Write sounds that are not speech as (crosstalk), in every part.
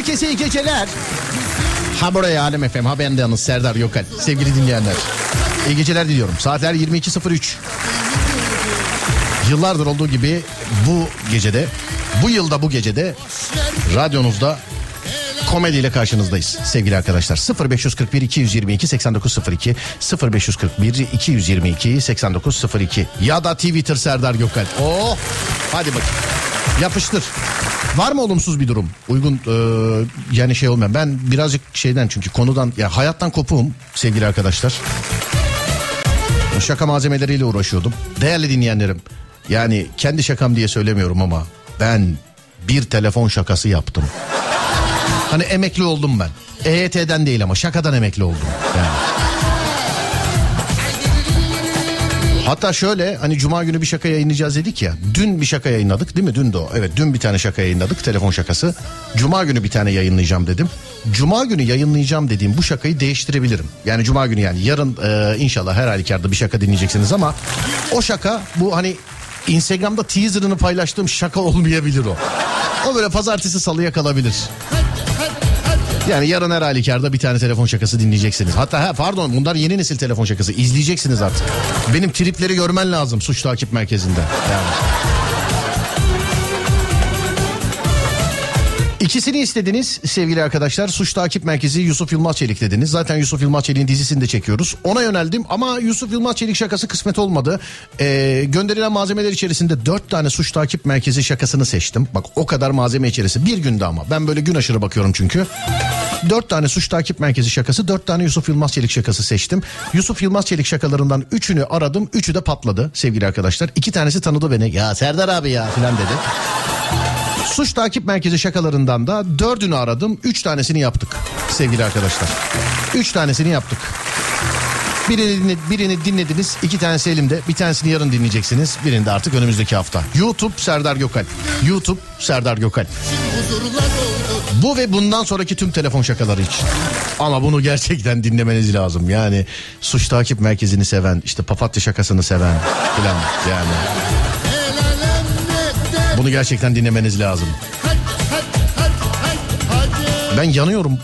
Herkese iyi geceler. Ha buraya Alem FM ha ben de yalnız Serdar Yokal. Sevgili dinleyenler. İyi geceler diliyorum. Saatler 22.03. Yıllardır olduğu gibi bu gecede, bu yılda bu gecede radyonuzda komediyle karşınızdayız sevgili arkadaşlar. 0541 222 8902 0541 222 8902 ya da Twitter Serdar Gökal. Oh hadi bakayım. Yapıştır. Var mı olumsuz bir durum? Uygun e, yani şey olmayan. Ben birazcık şeyden çünkü konudan ya hayattan kopuğum sevgili arkadaşlar. Şaka malzemeleriyle uğraşıyordum. Değerli dinleyenlerim. Yani kendi şakam diye söylemiyorum ama ben bir telefon şakası yaptım. Hani emekli oldum ben. EYT'den değil ama şakadan emekli oldum. Yani. Hatta şöyle hani cuma günü bir şaka yayınlayacağız dedik ya. Dün bir şaka yayınladık değil mi? Dün de o. Evet dün bir tane şaka yayınladık telefon şakası. Cuma günü bir tane yayınlayacağım dedim. Cuma günü yayınlayacağım dediğim bu şakayı değiştirebilirim. Yani cuma günü yani yarın e, inşallah her halükarda bir şaka dinleyeceksiniz ama o şaka bu hani Instagram'da teaserını paylaştığım şaka olmayabilir o. O böyle pazartesi salıya kalabilir. Yani yarın her halükarda bir tane telefon şakası dinleyeceksiniz. Hatta ha, pardon bunlar yeni nesil telefon şakası. izleyeceksiniz artık. Benim tripleri görmen lazım suç takip merkezinde. Yani. İkisini istediniz sevgili arkadaşlar. Suç Takip Merkezi Yusuf Yılmaz Çelik dediniz. Zaten Yusuf Yılmaz Çelik'in dizisini de çekiyoruz. Ona yöneldim ama Yusuf Yılmaz Çelik şakası kısmet olmadı. Ee, gönderilen malzemeler içerisinde dört tane Suç Takip Merkezi şakasını seçtim. Bak o kadar malzeme içerisi. Bir günde ama. Ben böyle gün aşırı bakıyorum çünkü. Dört tane Suç Takip Merkezi şakası, dört tane Yusuf Yılmaz Çelik şakası seçtim. Yusuf Yılmaz Çelik şakalarından üçünü aradım. Üçü de patladı sevgili arkadaşlar. İki tanesi tanıdı beni. Ya Serdar abi ya filan dedi. Suç takip merkezi şakalarından da dördünü aradım. Üç tanesini yaptık sevgili arkadaşlar. Üç tanesini yaptık. Birini, birini dinlediniz. iki tanesi elimde. Bir tanesini yarın dinleyeceksiniz. Birini de artık önümüzdeki hafta. YouTube Serdar Gökal. YouTube Serdar Gökal. Bu ve bundan sonraki tüm telefon şakaları için. Ama bunu gerçekten dinlemeniz lazım. Yani suç takip merkezini seven, işte papatya şakasını seven filan yani. Bunu gerçekten dinlemeniz lazım. Ben yanıyorum.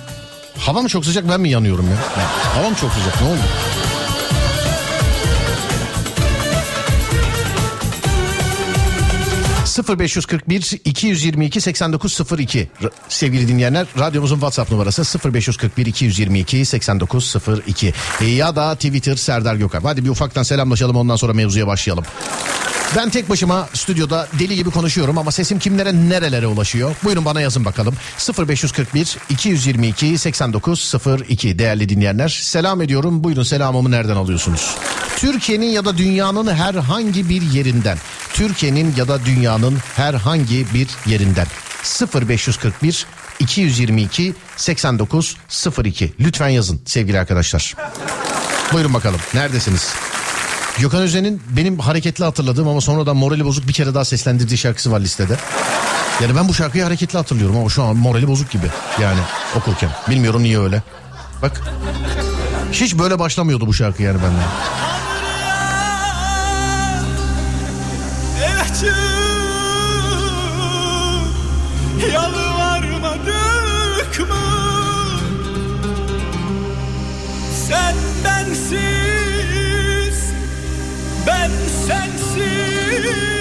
Hava mı çok sıcak ben mi yanıyorum ya? hava mı çok sıcak ne oldu? ...0541 222 8902 sevgili dinleyenler radyomuzun WhatsApp numarası 0541 222 8902 ya da Twitter Serdar Gökhan. Hadi bir ufaktan selamlaşalım ondan sonra mevzuya başlayalım. Ben tek başıma stüdyoda deli gibi konuşuyorum ama sesim kimlere nerelere ulaşıyor? Buyurun bana yazın bakalım. 0541 222 8902 değerli dinleyenler. Selam ediyorum. Buyurun selamımı nereden alıyorsunuz? Türkiye'nin ya da dünyanın herhangi bir yerinden. Türkiye'nin ya da dünyanın herhangi bir yerinden. 0541 222 8902 lütfen yazın sevgili arkadaşlar. Buyurun bakalım neredesiniz? Gökhan Özen'in benim hareketli hatırladığım ama sonradan morali bozuk bir kere daha seslendirdiği şarkısı var listede. Yani ben bu şarkıyı hareketli hatırlıyorum ama şu an morali bozuk gibi yani okurken. Bilmiyorum niye öyle. Bak hiç böyle başlamıyordu bu şarkı yani benden. Yalvarmadık mı? Sen Ben sensiz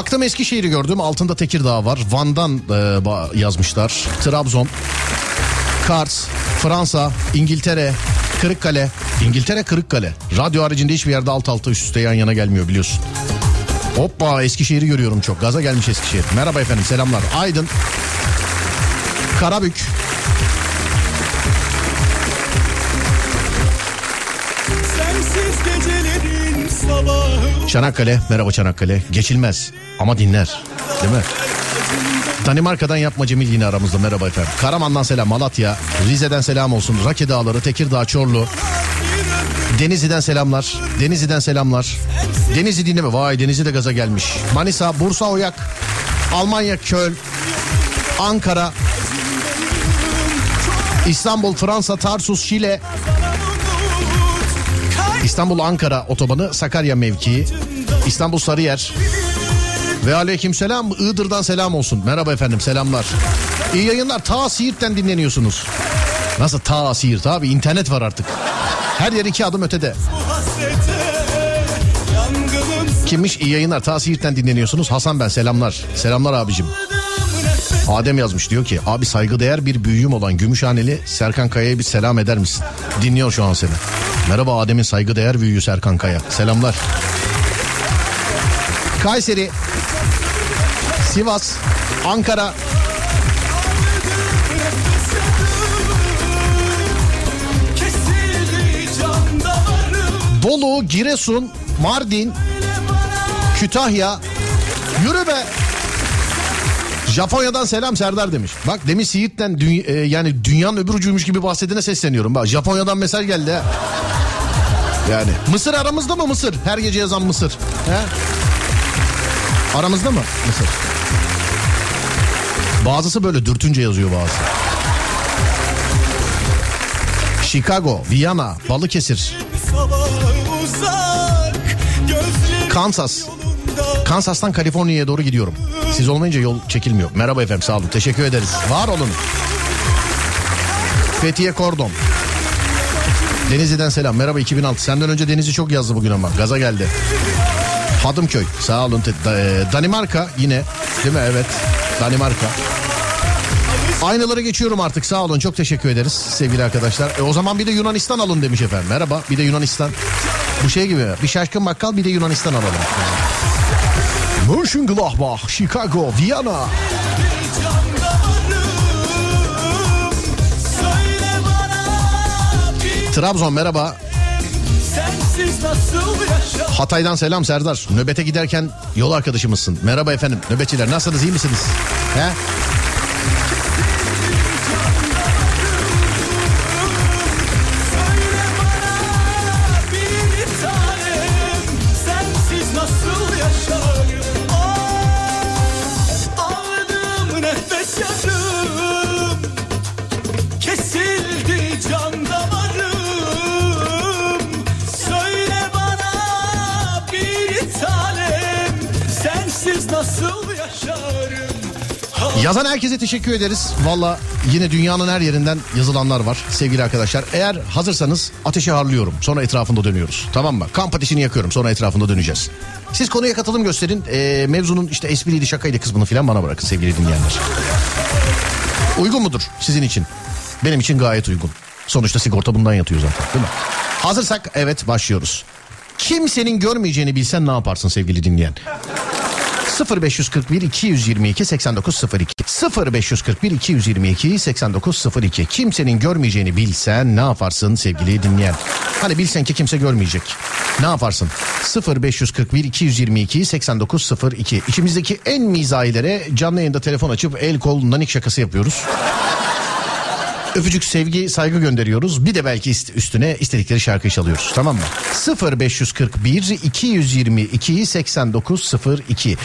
Baktım Eskişehir'i gördüm. Altında Tekirdağ var. Van'dan e, yazmışlar. Trabzon, Kars, Fransa, İngiltere, Kırıkkale. İngiltere Kırıkkale. Radyo haricinde hiçbir yerde alt alta üst üste yan yana gelmiyor biliyorsun. Hoppa Eskişehir'i görüyorum çok. Gaza gelmiş Eskişehir. Merhaba efendim selamlar. Aydın, Karabük, Çanakkale merhaba Çanakkale geçilmez ama dinler değil mi? Danimarka'dan yapma Cemil yine aramızda merhaba efendim. Karaman'dan selam Malatya, Rize'den selam olsun. Rake Dağları, Tekirdağ, Çorlu. Denizli'den selamlar. Denizli'den selamlar. Denizli dinleme. Vay Denizli de gaza gelmiş. Manisa, Bursa Oyak, Almanya Köl, Ankara, İstanbul, Fransa, Tarsus, Şile, İstanbul Ankara otobanı Sakarya mevkii. İstanbul Sarıyer. Ve aleyküm selam Iğdır'dan selam olsun. Merhaba efendim selamlar. İyi yayınlar ta Siirt'ten dinleniyorsunuz. Nasıl ta Siirt abi internet var artık. Her yer iki adım ötede. Kimmiş iyi yayınlar ta Siirt'ten dinleniyorsunuz. Hasan ben selamlar. Selamlar abicim. Adem yazmış diyor ki abi saygıdeğer bir büyüğüm olan Gümüşhaneli Serkan Kaya'ya bir selam eder misin? Dinliyor şu an seni. Merhaba Adem'in saygıdeğer büyüğü Serkan Kaya. Selamlar. Kayseri, Sivas, Ankara, Bolu, Giresun, Mardin, Kütahya. Yürü be. Japonya'dan selam Serdar demiş. Bak demin Siirt'ten dü- e, yani dünyanın öbür ucuymuş gibi bahsedene sesleniyorum. Bak Japonya'dan mesaj geldi ha. Yani Mısır aramızda mı Mısır? Her gece yazan Mısır. He? Aramızda mı Mısır? Bazısı böyle dürtünce yazıyor bazı. Chicago, Viyana, Balıkesir, Kansas. Kansas'tan Kaliforniya'ya doğru gidiyorum. Siz olmayınca yol çekilmiyor. Merhaba efendim sağ olun teşekkür ederiz. Var olun. Fethiye Kordon. Denizli'den selam. Merhaba 2006. Senden önce Denizli çok yazdı bugün ama. Gaza geldi. Hadımköy. Sağ olun. E, Danimarka yine. Değil mi? Evet. Danimarka. Aynaları geçiyorum artık sağ olun çok teşekkür ederiz sevgili arkadaşlar. E, o zaman bir de Yunanistan alın demiş efendim. Merhaba bir de Yunanistan. Bu şey gibi bir şaşkın bakkal bir de Yunanistan alalım. Mönchengladbach, Chicago, Viyana. Trabzon merhaba. Hatay'dan selam Serdar. Nöbete giderken yol arkadaşımızsın. Merhaba efendim. Nöbetçiler nasılsınız iyi misiniz? He? Yazan herkese teşekkür ederiz. Valla yine dünyanın her yerinden yazılanlar var sevgili arkadaşlar. Eğer hazırsanız ateşi harlıyorum. Sonra etrafında dönüyoruz. Tamam mı? Kamp ateşini yakıyorum. Sonra etrafında döneceğiz. Siz konuya katılım gösterin. E, mevzunun işte espriydi şakaydı kısmını falan bana bırakın sevgili dinleyenler. Uygun mudur sizin için? Benim için gayet uygun. Sonuçta sigorta bundan yatıyor zaten değil mi? Hazırsak evet başlıyoruz. Kimsenin görmeyeceğini bilsen ne yaparsın sevgili dinleyen? 0541 222 8902 0541 222 8902 kimsenin görmeyeceğini bilsen ne yaparsın sevgili dinleyen? Hani bilsen ki kimse görmeyecek. Ne yaparsın? 0541 222 8902 İçimizdeki en mizahilere canlı yayında telefon açıp el kol nanik şakası yapıyoruz. Öpücük, sevgi, saygı gönderiyoruz. Bir de belki üstüne istedikleri şarkıyı çalıyoruz. Tamam mı? 0541 222 8902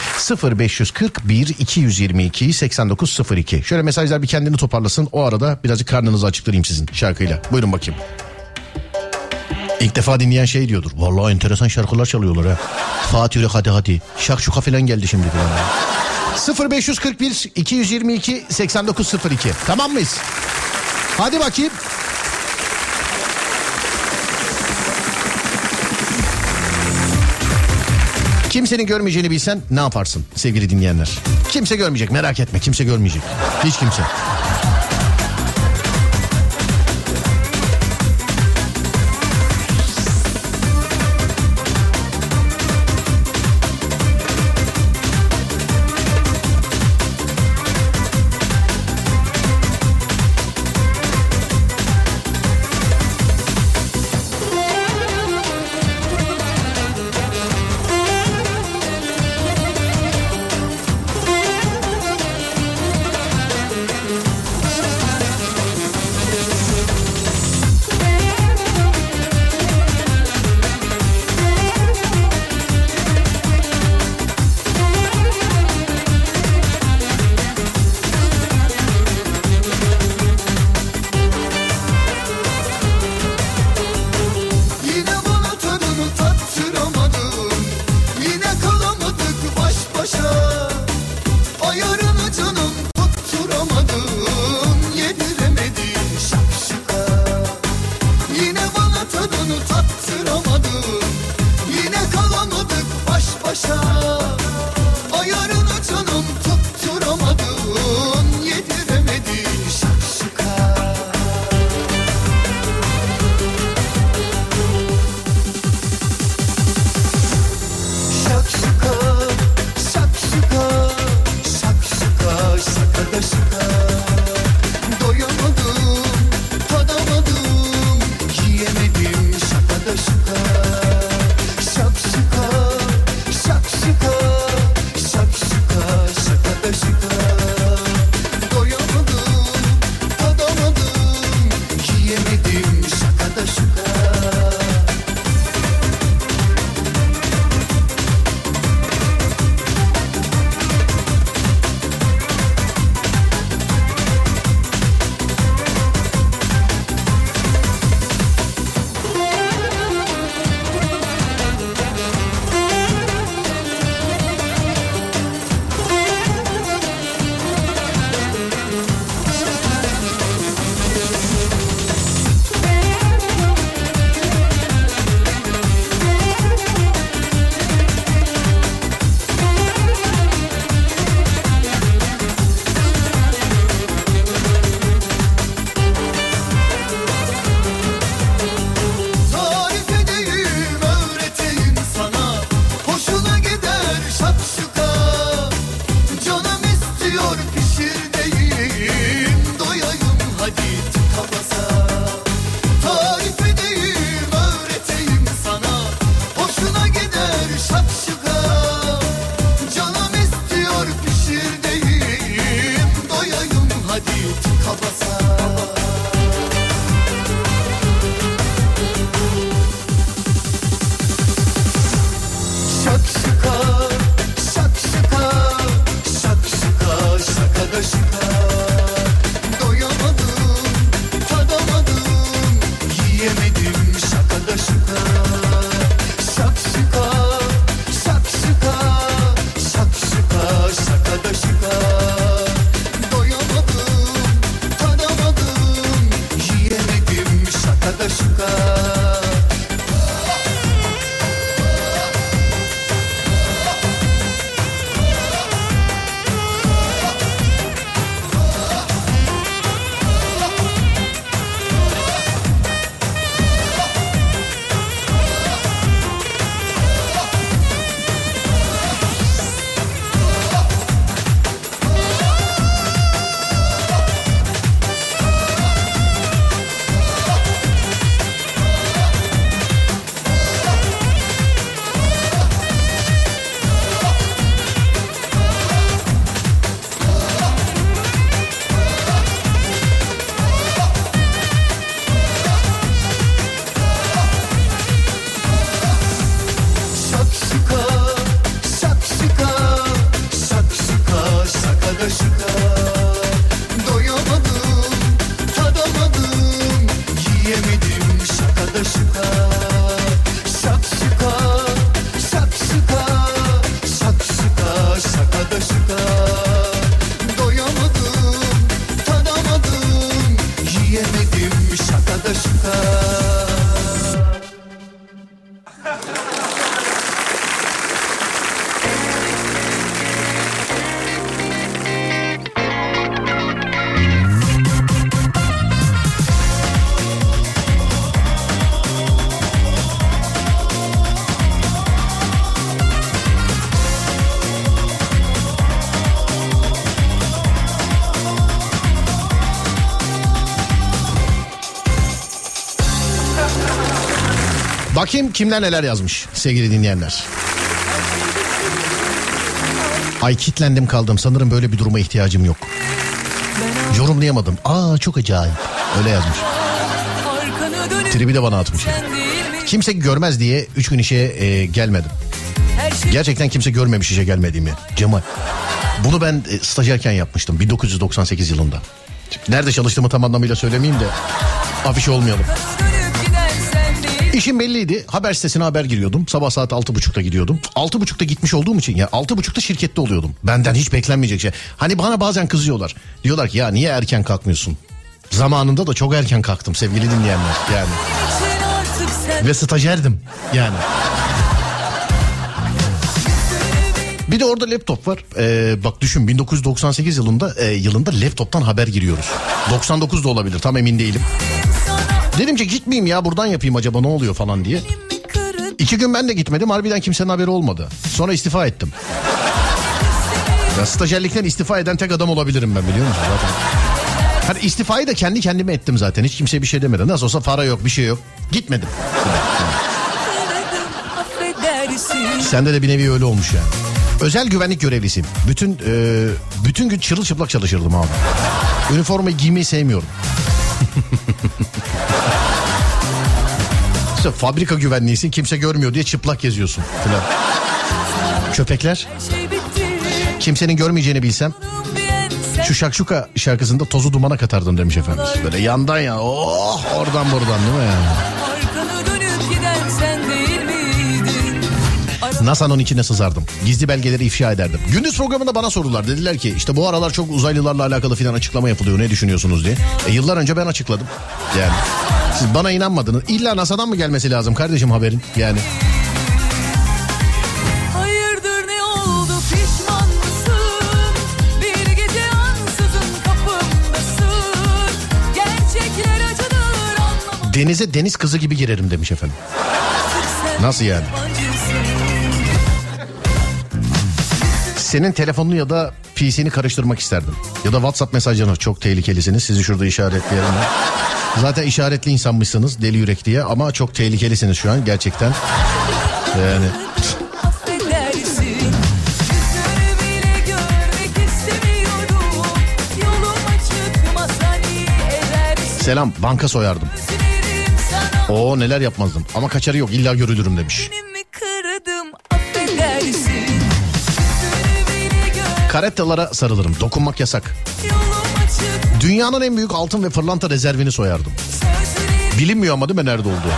0541 222 8902 Şöyle mesajlar bir kendini toparlasın. O arada birazcık karnınızı açıklayayım sizin şarkıyla. Buyurun bakayım. İlk defa dinleyen şey diyordur. Vallahi enteresan şarkılar çalıyorlar ha. Fatih Yürek hadi hadi. Şakşuka falan geldi şimdi falan. 0541 222 8902 Tamam mıyız? Hadi bakayım. Kimsenin görmeyeceğini bilsen ne yaparsın sevgili dinleyenler? Kimse görmeyecek merak etme kimse görmeyecek. Hiç kimse. Kimler neler yazmış sevgili dinleyenler. Ay kitlendim kaldım sanırım böyle bir duruma ihtiyacım yok. Yorumlayamadım. Aa çok acayip. Öyle yazmış. Tribi de bana atmış. Kimse görmez diye 3 gün işe e, gelmedim. Gerçekten kimse görmemiş işe gelmediğimi. Cemal. Bunu ben e, stajyerken yapmıştım 1998 yılında. Nerede çalıştığımı tam anlamıyla söylemeyeyim de afiş olmayalım. İşim belliydi. Haber sitesine haber giriyordum. Sabah saat altı buçukta gidiyordum. Altı buçukta gitmiş olduğum için ya altı buçukta şirkette oluyordum. Benden hiç beklenmeyecek şey. Hani bana bazen kızıyorlar. Diyorlar ki ya niye erken kalkmıyorsun? Zamanında da çok erken kalktım sevgili dinleyenler yani. Ve stajyerdim yani. Bir de orada laptop var. Ee, bak düşün 1998 yılında e, yılında laptoptan haber giriyoruz. 99 da olabilir tam emin değilim. Dedim ki gitmeyeyim ya buradan yapayım acaba ne oluyor falan diye. İki gün ben de gitmedim harbiden kimsenin haberi olmadı. Sonra istifa ettim. Ya stajyerlikten istifa eden tek adam olabilirim ben biliyor musun zaten. Hani istifayı da kendi kendime ettim zaten. Hiç kimse bir şey demedi. Nasıl olsa para yok bir şey yok. Gitmedim. Sende de bir nevi öyle olmuş yani. Özel güvenlik görevlisiyim. Bütün e, bütün gün çırılçıplak çalışırdım abi. Üniformayı giymeyi sevmiyorum. (laughs) işte fabrika güvenliğisin kimse görmüyor diye çıplak geziyorsun falan. Köpekler kimsenin görmeyeceğini bilsem şu şakşuka şarkısında tozu dumana katardım demiş efendimiz. Böyle yandan ya oh oradan buradan değil mi yani? NASA'nın içine sızardım. Gizli belgeleri ifşa ederdim. Gündüz programında bana sordular. Dediler ki işte bu aralar çok uzaylılarla alakalı filan açıklama yapılıyor. Ne düşünüyorsunuz diye. E, yıllar önce ben açıkladım. Yani siz bana inanmadınız. İlla NASA'dan mı gelmesi lazım kardeşim haberin? Yani. Denize deniz kızı gibi girerim demiş efendim. Nasıl yani? Senin telefonunu ya da PC'ni karıştırmak isterdim. Ya da WhatsApp mesajlarını çok tehlikelisiniz. Sizi şurada işaretleyelim. Zaten işaretli insanmışsınız deli yürek diye ama çok tehlikelisiniz şu an gerçekten. Yani selam banka soyardım. Oo neler yapmazdım ama kaçarı yok illa görülürüm demiş. Benim Karettalara sarılırım dokunmak yasak. Dünyanın en büyük altın ve pırlanta rezervini soyardım. Bilinmiyor ama değil mi nerede olduğu?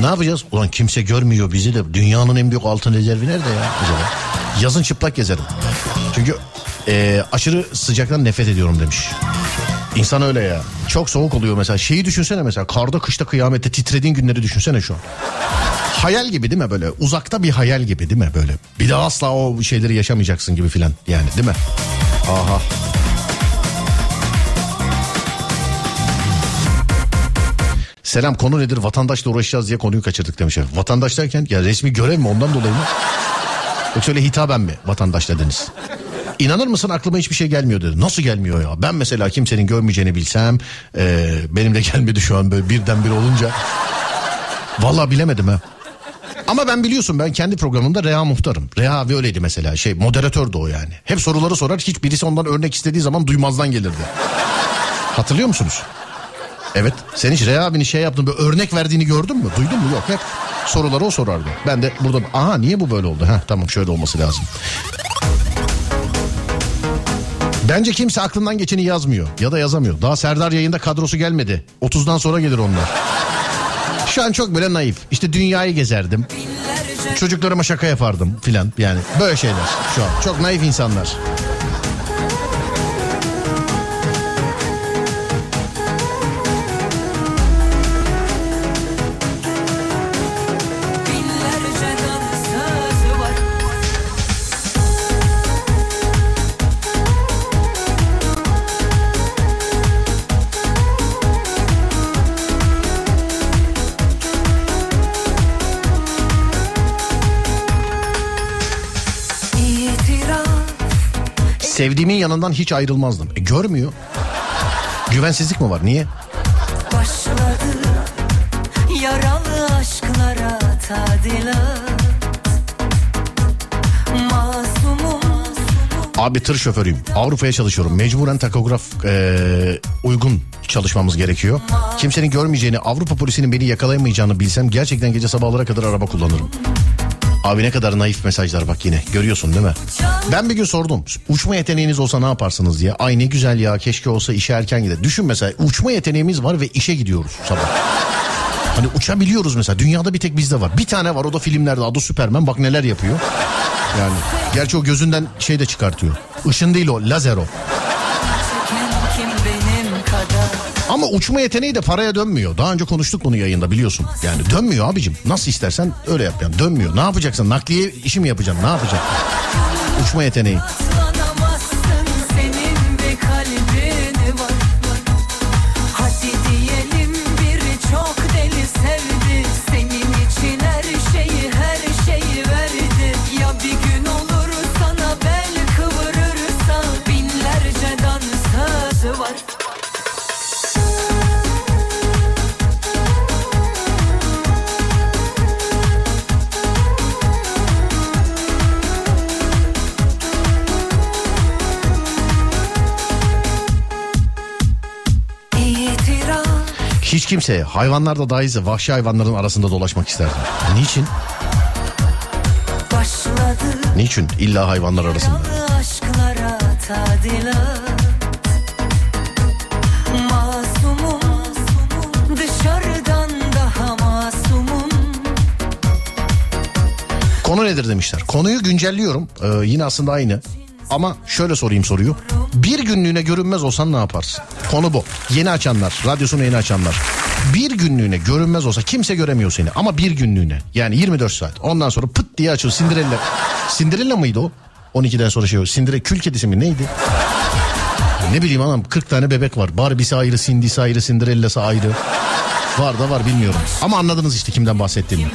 Ne yapacağız? Ulan kimse görmüyor bizi de. Dünyanın en büyük altın rezervi nerede ya? Yazın çıplak gezerim. Çünkü e, aşırı sıcaktan nefret ediyorum demiş. İnsan öyle ya. Çok soğuk oluyor mesela. Şeyi düşünsene mesela. Karda kışta kıyamette titrediğin günleri düşünsene şu an. Hayal gibi değil mi böyle? Uzakta bir hayal gibi değil mi böyle? Bir daha asla o şeyleri yaşamayacaksın gibi filan yani değil mi? Aha. Selam konu nedir? Vatandaşla uğraşacağız diye konuyu kaçırdık demiş. Vatandaş derken ya resmi görev mi ondan dolayı mı? Yoksa öyle hitaben mi vatandaş dediniz? İnanır mısın aklıma hiçbir şey gelmiyor dedi. Nasıl gelmiyor ya? Ben mesela kimsenin görmeyeceğini bilsem e, benim de gelmedi şu an böyle birdenbire olunca. Vallahi bilemedim ha. Ama ben biliyorsun ben kendi programımda Reha Muhtarım. Reha abi öyleydi mesela şey moderatördü o yani. Hep soruları sorar hiç birisi ondan örnek istediği zaman duymazdan gelirdi. Hatırlıyor musunuz? Evet. Sen hiç Reha abinin şey yaptın böyle örnek verdiğini gördün mü? Duydun mu? Yok. Hep soruları o sorardı. Ben de burada aha niye bu böyle oldu? Heh, tamam şöyle olması lazım. Bence kimse aklından geçeni yazmıyor ya da yazamıyor. Daha Serdar yayında kadrosu gelmedi. 30'dan sonra gelir onlar. Şu an çok böyle naif. İşte dünyayı gezerdim. Çocuklarıma şaka yapardım filan yani. Böyle şeyler şu an. Çok naif insanlar. Sevdiğimin yanından hiç ayrılmazdım. E, görmüyor. Güvensizlik mi var? Niye? başladı Yaralı aşklara tadilat Abi tır şoförüyüm. Avrupa'ya çalışıyorum. Mecburen takograf eee, uygun çalışmamız gerekiyor. Kimsenin görmeyeceğini, Avrupa polisinin beni yakalayamayacağını bilsem gerçekten gece sabahlara kadar araba kullanırım. Abi ne kadar naif mesajlar bak yine. Görüyorsun değil mi? Ben bir gün sordum. Uçma yeteneğiniz olsa ne yaparsınız diye. Ay ne güzel ya keşke olsa işe erken gider. Düşün mesela uçma yeteneğimiz var ve işe gidiyoruz sabah. Hani uçabiliyoruz mesela. Dünyada bir tek bizde var. Bir tane var o da filmlerde adı Süpermen. Bak neler yapıyor. Yani gerçi o gözünden şey de çıkartıyor. Işın değil o lazer o. Ama uçma yeteneği de paraya dönmüyor. Daha önce konuştuk bunu yayında biliyorsun. Yani dönmüyor abicim. Nasıl istersen öyle yap yani. Dönmüyor. Ne yapacaksın? Nakliye işi mi yapacaksın? Ne yapacaksın? Uçma yeteneği. Hiç kimse hayvanlar da dahilse vahşi hayvanların arasında dolaşmak isterdim. Niçin? başladı Niçin? İlla hayvanlar arasında. Aşklara tadilat Konu nedir demişler. Konuyu güncelliyorum. Ee, yine aslında aynı. Ama şöyle sorayım soruyu. Bir günlüğüne görünmez olsan ne yaparsın? Konu bu. Yeni açanlar, radyosunu yeni açanlar. Bir günlüğüne görünmez olsa kimse göremiyor seni ama bir günlüğüne. Yani 24 saat. Ondan sonra pıt diye açıyor. Cinderella. Cinderella mıydı o? 12'den sonra şey o. Cinderella kül kedisi mi neydi? Ne bileyim anam 40 tane bebek var. Barbie'si ayrı, Cindy'si ayrı, Cinderella'sı ayrı. Var da var bilmiyorum. Ama anladınız işte kimden bahsettiğimi.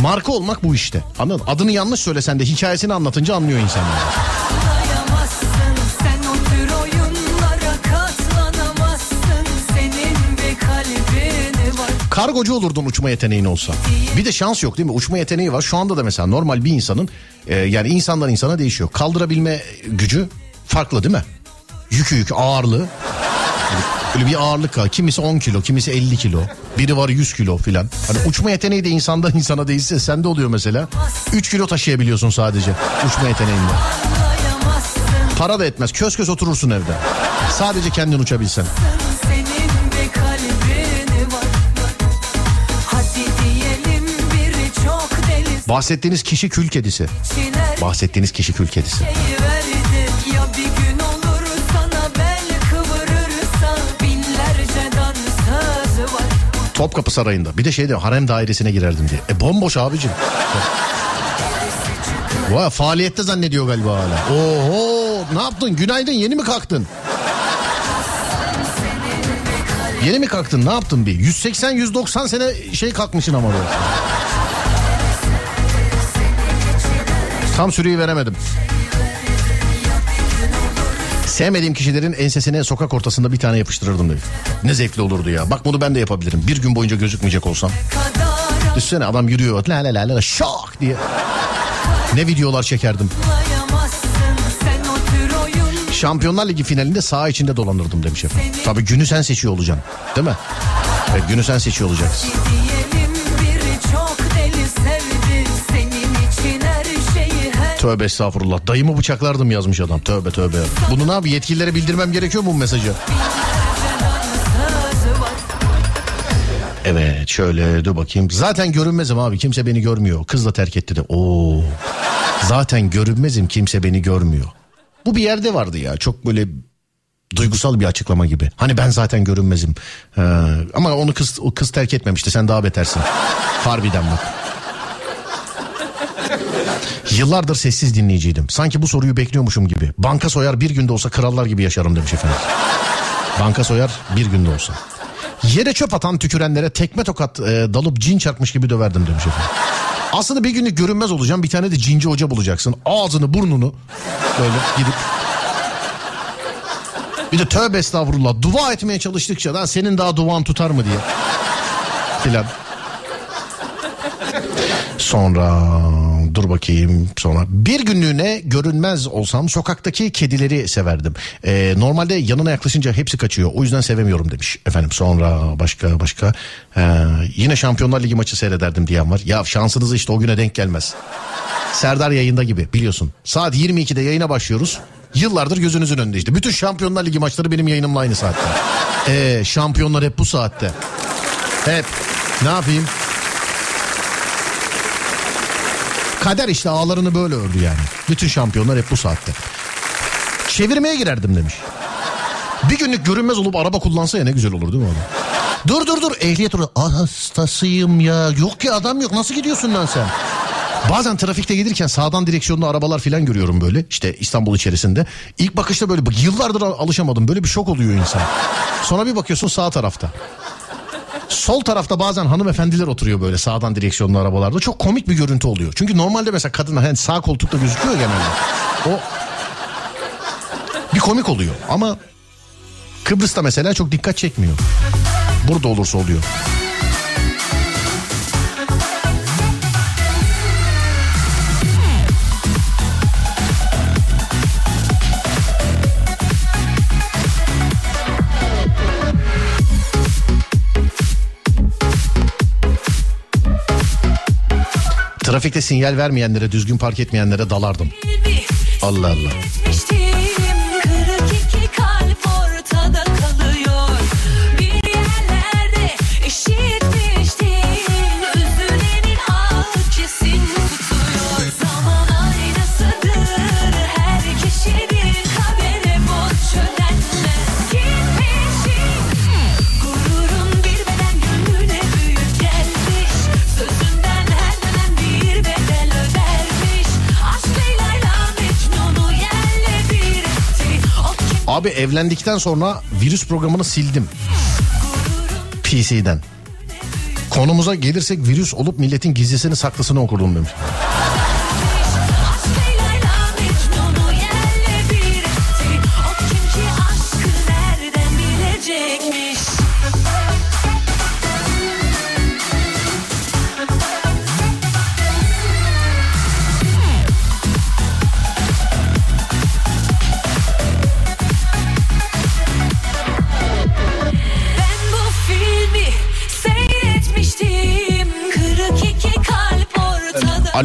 Marka olmak bu işte. Anladın? Adını yanlış söylesen de hikayesini anlatınca anlıyor insanlar. Kargocu olurdun uçma yeteneğin olsa. Bir de şans yok değil mi? Uçma yeteneği var. Şu anda da mesela normal bir insanın e, yani insandan insana değişiyor. Kaldırabilme gücü farklı değil mi? Yükü yükü ağırlığı. Böyle bir ağırlık var. Kimisi 10 kilo, kimisi 50 kilo. Biri var 100 kilo filan. Hani uçma yeteneği de insandan (laughs) insana değişse sende oluyor mesela. 3 kilo taşıyabiliyorsun sadece uçma yeteneğinde. Para da etmez. Köz köz oturursun evde. Sadece kendin uçabilsen. Bahsettiğiniz kişi kül kedisi. Bahsettiğiniz kişi kül kedisi. Topkapı Sarayı'nda. Bir de şeyde harem dairesine girerdim diye. E bomboş abicim. Vay faaliyette zannediyor galiba hala. Oho ne yaptın? Günaydın yeni mi kalktın? Yeni mi kalktın? Ne yaptın bir? 180-190 sene şey kalkmışsın ama böyle. Tam süreyi veremedim. Sevmediğim kişilerin ensesine sokak ortasında bir tane yapıştırırdım dedi. Ne zevkli olurdu ya. Bak bunu ben de yapabilirim. Bir gün boyunca gözükmeyecek olsam. kadar Düşünsene adam yürüyor. La la la la şak diye. Ne videolar çekerdim. Şampiyonlar Ligi finalinde saha içinde dolanırdım demiş efendim. Tabii günü sen seçiyor olacaksın. Değil mi? Evet, günü sen seçiyor olacaksın. Tövbe estağfurullah. Dayımı bıçaklardım yazmış adam. Tövbe tövbe. Bunu ne abi yetkililere bildirmem gerekiyor mu bu mesajı? Evet şöyle dur bakayım. Zaten görünmezim abi kimse beni görmüyor. Kız da terk etti de. Oo. Zaten görünmezim kimse beni görmüyor. Bu bir yerde vardı ya çok böyle duygusal bir açıklama gibi. Hani ben zaten görünmezim. Ee, ama onu kız o kız terk etmemişti. Sen daha betersin. Harbiden bak. Yıllardır sessiz dinleyiciydim. Sanki bu soruyu bekliyormuşum gibi. Banka soyar bir günde olsa krallar gibi yaşarım demiş efendim. Banka soyar bir günde olsa. Yere çöp atan tükürenlere tekme tokat e, dalıp cin çarpmış gibi döverdim demiş efendim. Aslında bir günlük görünmez olacağım bir tane de cinci hoca bulacaksın. Ağzını burnunu böyle gidip Bir de tövbe estağfurullah dua etmeye çalıştıkça da senin daha duan tutar mı diye. Filan. Sonra dur bakayım sonra bir günlüğüne görünmez olsam sokaktaki kedileri severdim. Ee, normalde yanına yaklaşınca hepsi kaçıyor o yüzden sevemiyorum demiş efendim. Sonra başka başka ee, yine Şampiyonlar Ligi maçı seyrederdim diyen var. Ya şansınız işte o güne denk gelmez. Serdar yayında gibi biliyorsun. Saat 22'de yayına başlıyoruz. Yıllardır gözünüzün önünde işte. Bütün Şampiyonlar Ligi maçları benim yayınımla aynı saatte. Ee, şampiyonlar hep bu saatte. Hep. Ne yapayım? Kader işte ağlarını böyle ördü yani. Bütün şampiyonlar hep bu saatte. Çevirmeye girerdim demiş. Bir günlük görünmez olup araba kullansa ya ne güzel olur değil mi adam? Dur dur dur ehliyet olur. Aa, hastasıyım ya. Yok ki adam yok. Nasıl gidiyorsun lan sen? Bazen trafikte gelirken sağdan direksiyonlu arabalar falan görüyorum böyle işte İstanbul içerisinde. İlk bakışta böyle yıllardır alışamadım böyle bir şok oluyor insan. Sonra bir bakıyorsun sağ tarafta. Sol tarafta bazen hanımefendiler oturuyor böyle sağdan direksiyonlu arabalarda. Çok komik bir görüntü oluyor. Çünkü normalde mesela kadın hani sağ koltukta gözüküyor genelde. O bir komik oluyor ama Kıbrıs'ta mesela çok dikkat çekmiyor. Burada olursa oluyor. Trafikte sinyal vermeyenlere, düzgün park etmeyenlere dalardım. Allah Allah. Abi evlendikten sonra virüs programını sildim. PC'den. Konumuza gelirsek virüs olup milletin gizlisini saklısını okurdum demiş.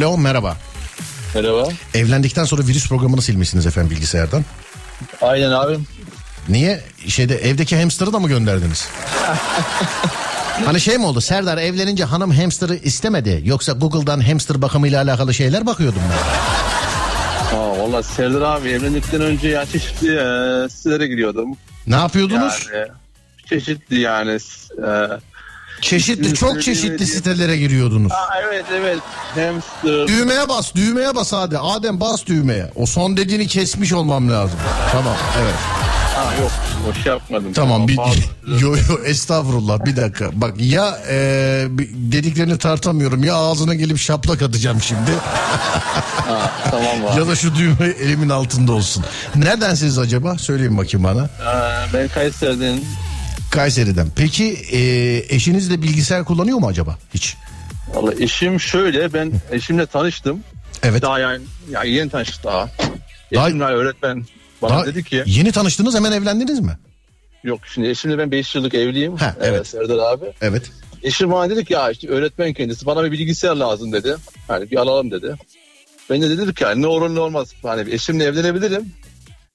Alo merhaba. Merhaba. Evlendikten sonra virüs programını silmişsiniz efendim bilgisayardan. Aynen abim. Niye? Şeyde evdeki hamster'ı da mı gönderdiniz? (laughs) hani şey mi oldu? Serdar evlenince hanım hamster'ı istemedi. Yoksa Google'dan hamster bakımıyla alakalı şeyler bakıyordum ben. Aa, valla Serdar abi evlendikten önce ya çeşitli e, sitelere giriyordum. Ne yapıyordunuz? Yani çeşitli yani. E, çeşitli, çok çeşitli sitelere giriyordunuz. aa, evet evet. Hamster. Düğmeye bas, düğmeye bas hadi. Adem bas düğmeye. O son dediğini kesmiş olmam lazım. Tamam, evet. Aa, yok o şey yapmadım. Tamam bir pardon. (laughs) yo yo estağfurullah bir dakika. Bak ya e, bir- dediklerini tartamıyorum ya ağzına gelip şaplak atacağım şimdi. Ha, tamam (laughs) abi. ya da şu düğme elimin altında olsun. Neredensiniz acaba? Söyleyin bakayım bana. Ee, ben Kayseri'den Kayseri'den. Peki e, eşiniz de bilgisayar kullanıyor mu acaba? Hiç. Valla eşim şöyle ben eşimle tanıştım. Evet. Daha yani ya yeni tanıştık daha. Daha- Eşimle öğretmen bana Daha dedi ki Yeni tanıştınız hemen evlendiniz mi? yok şimdi eşimle ben 5 yıllık evliyim. Ha, evet. Serdar abi. Evet. Eşim bana dedi ki ya işte öğretmen kendisi bana bir bilgisayar lazım dedi. Hani bir alalım dedi. Ben de dedim ki yani ne olur ne olmaz. Hani eşimle evlenebilirim.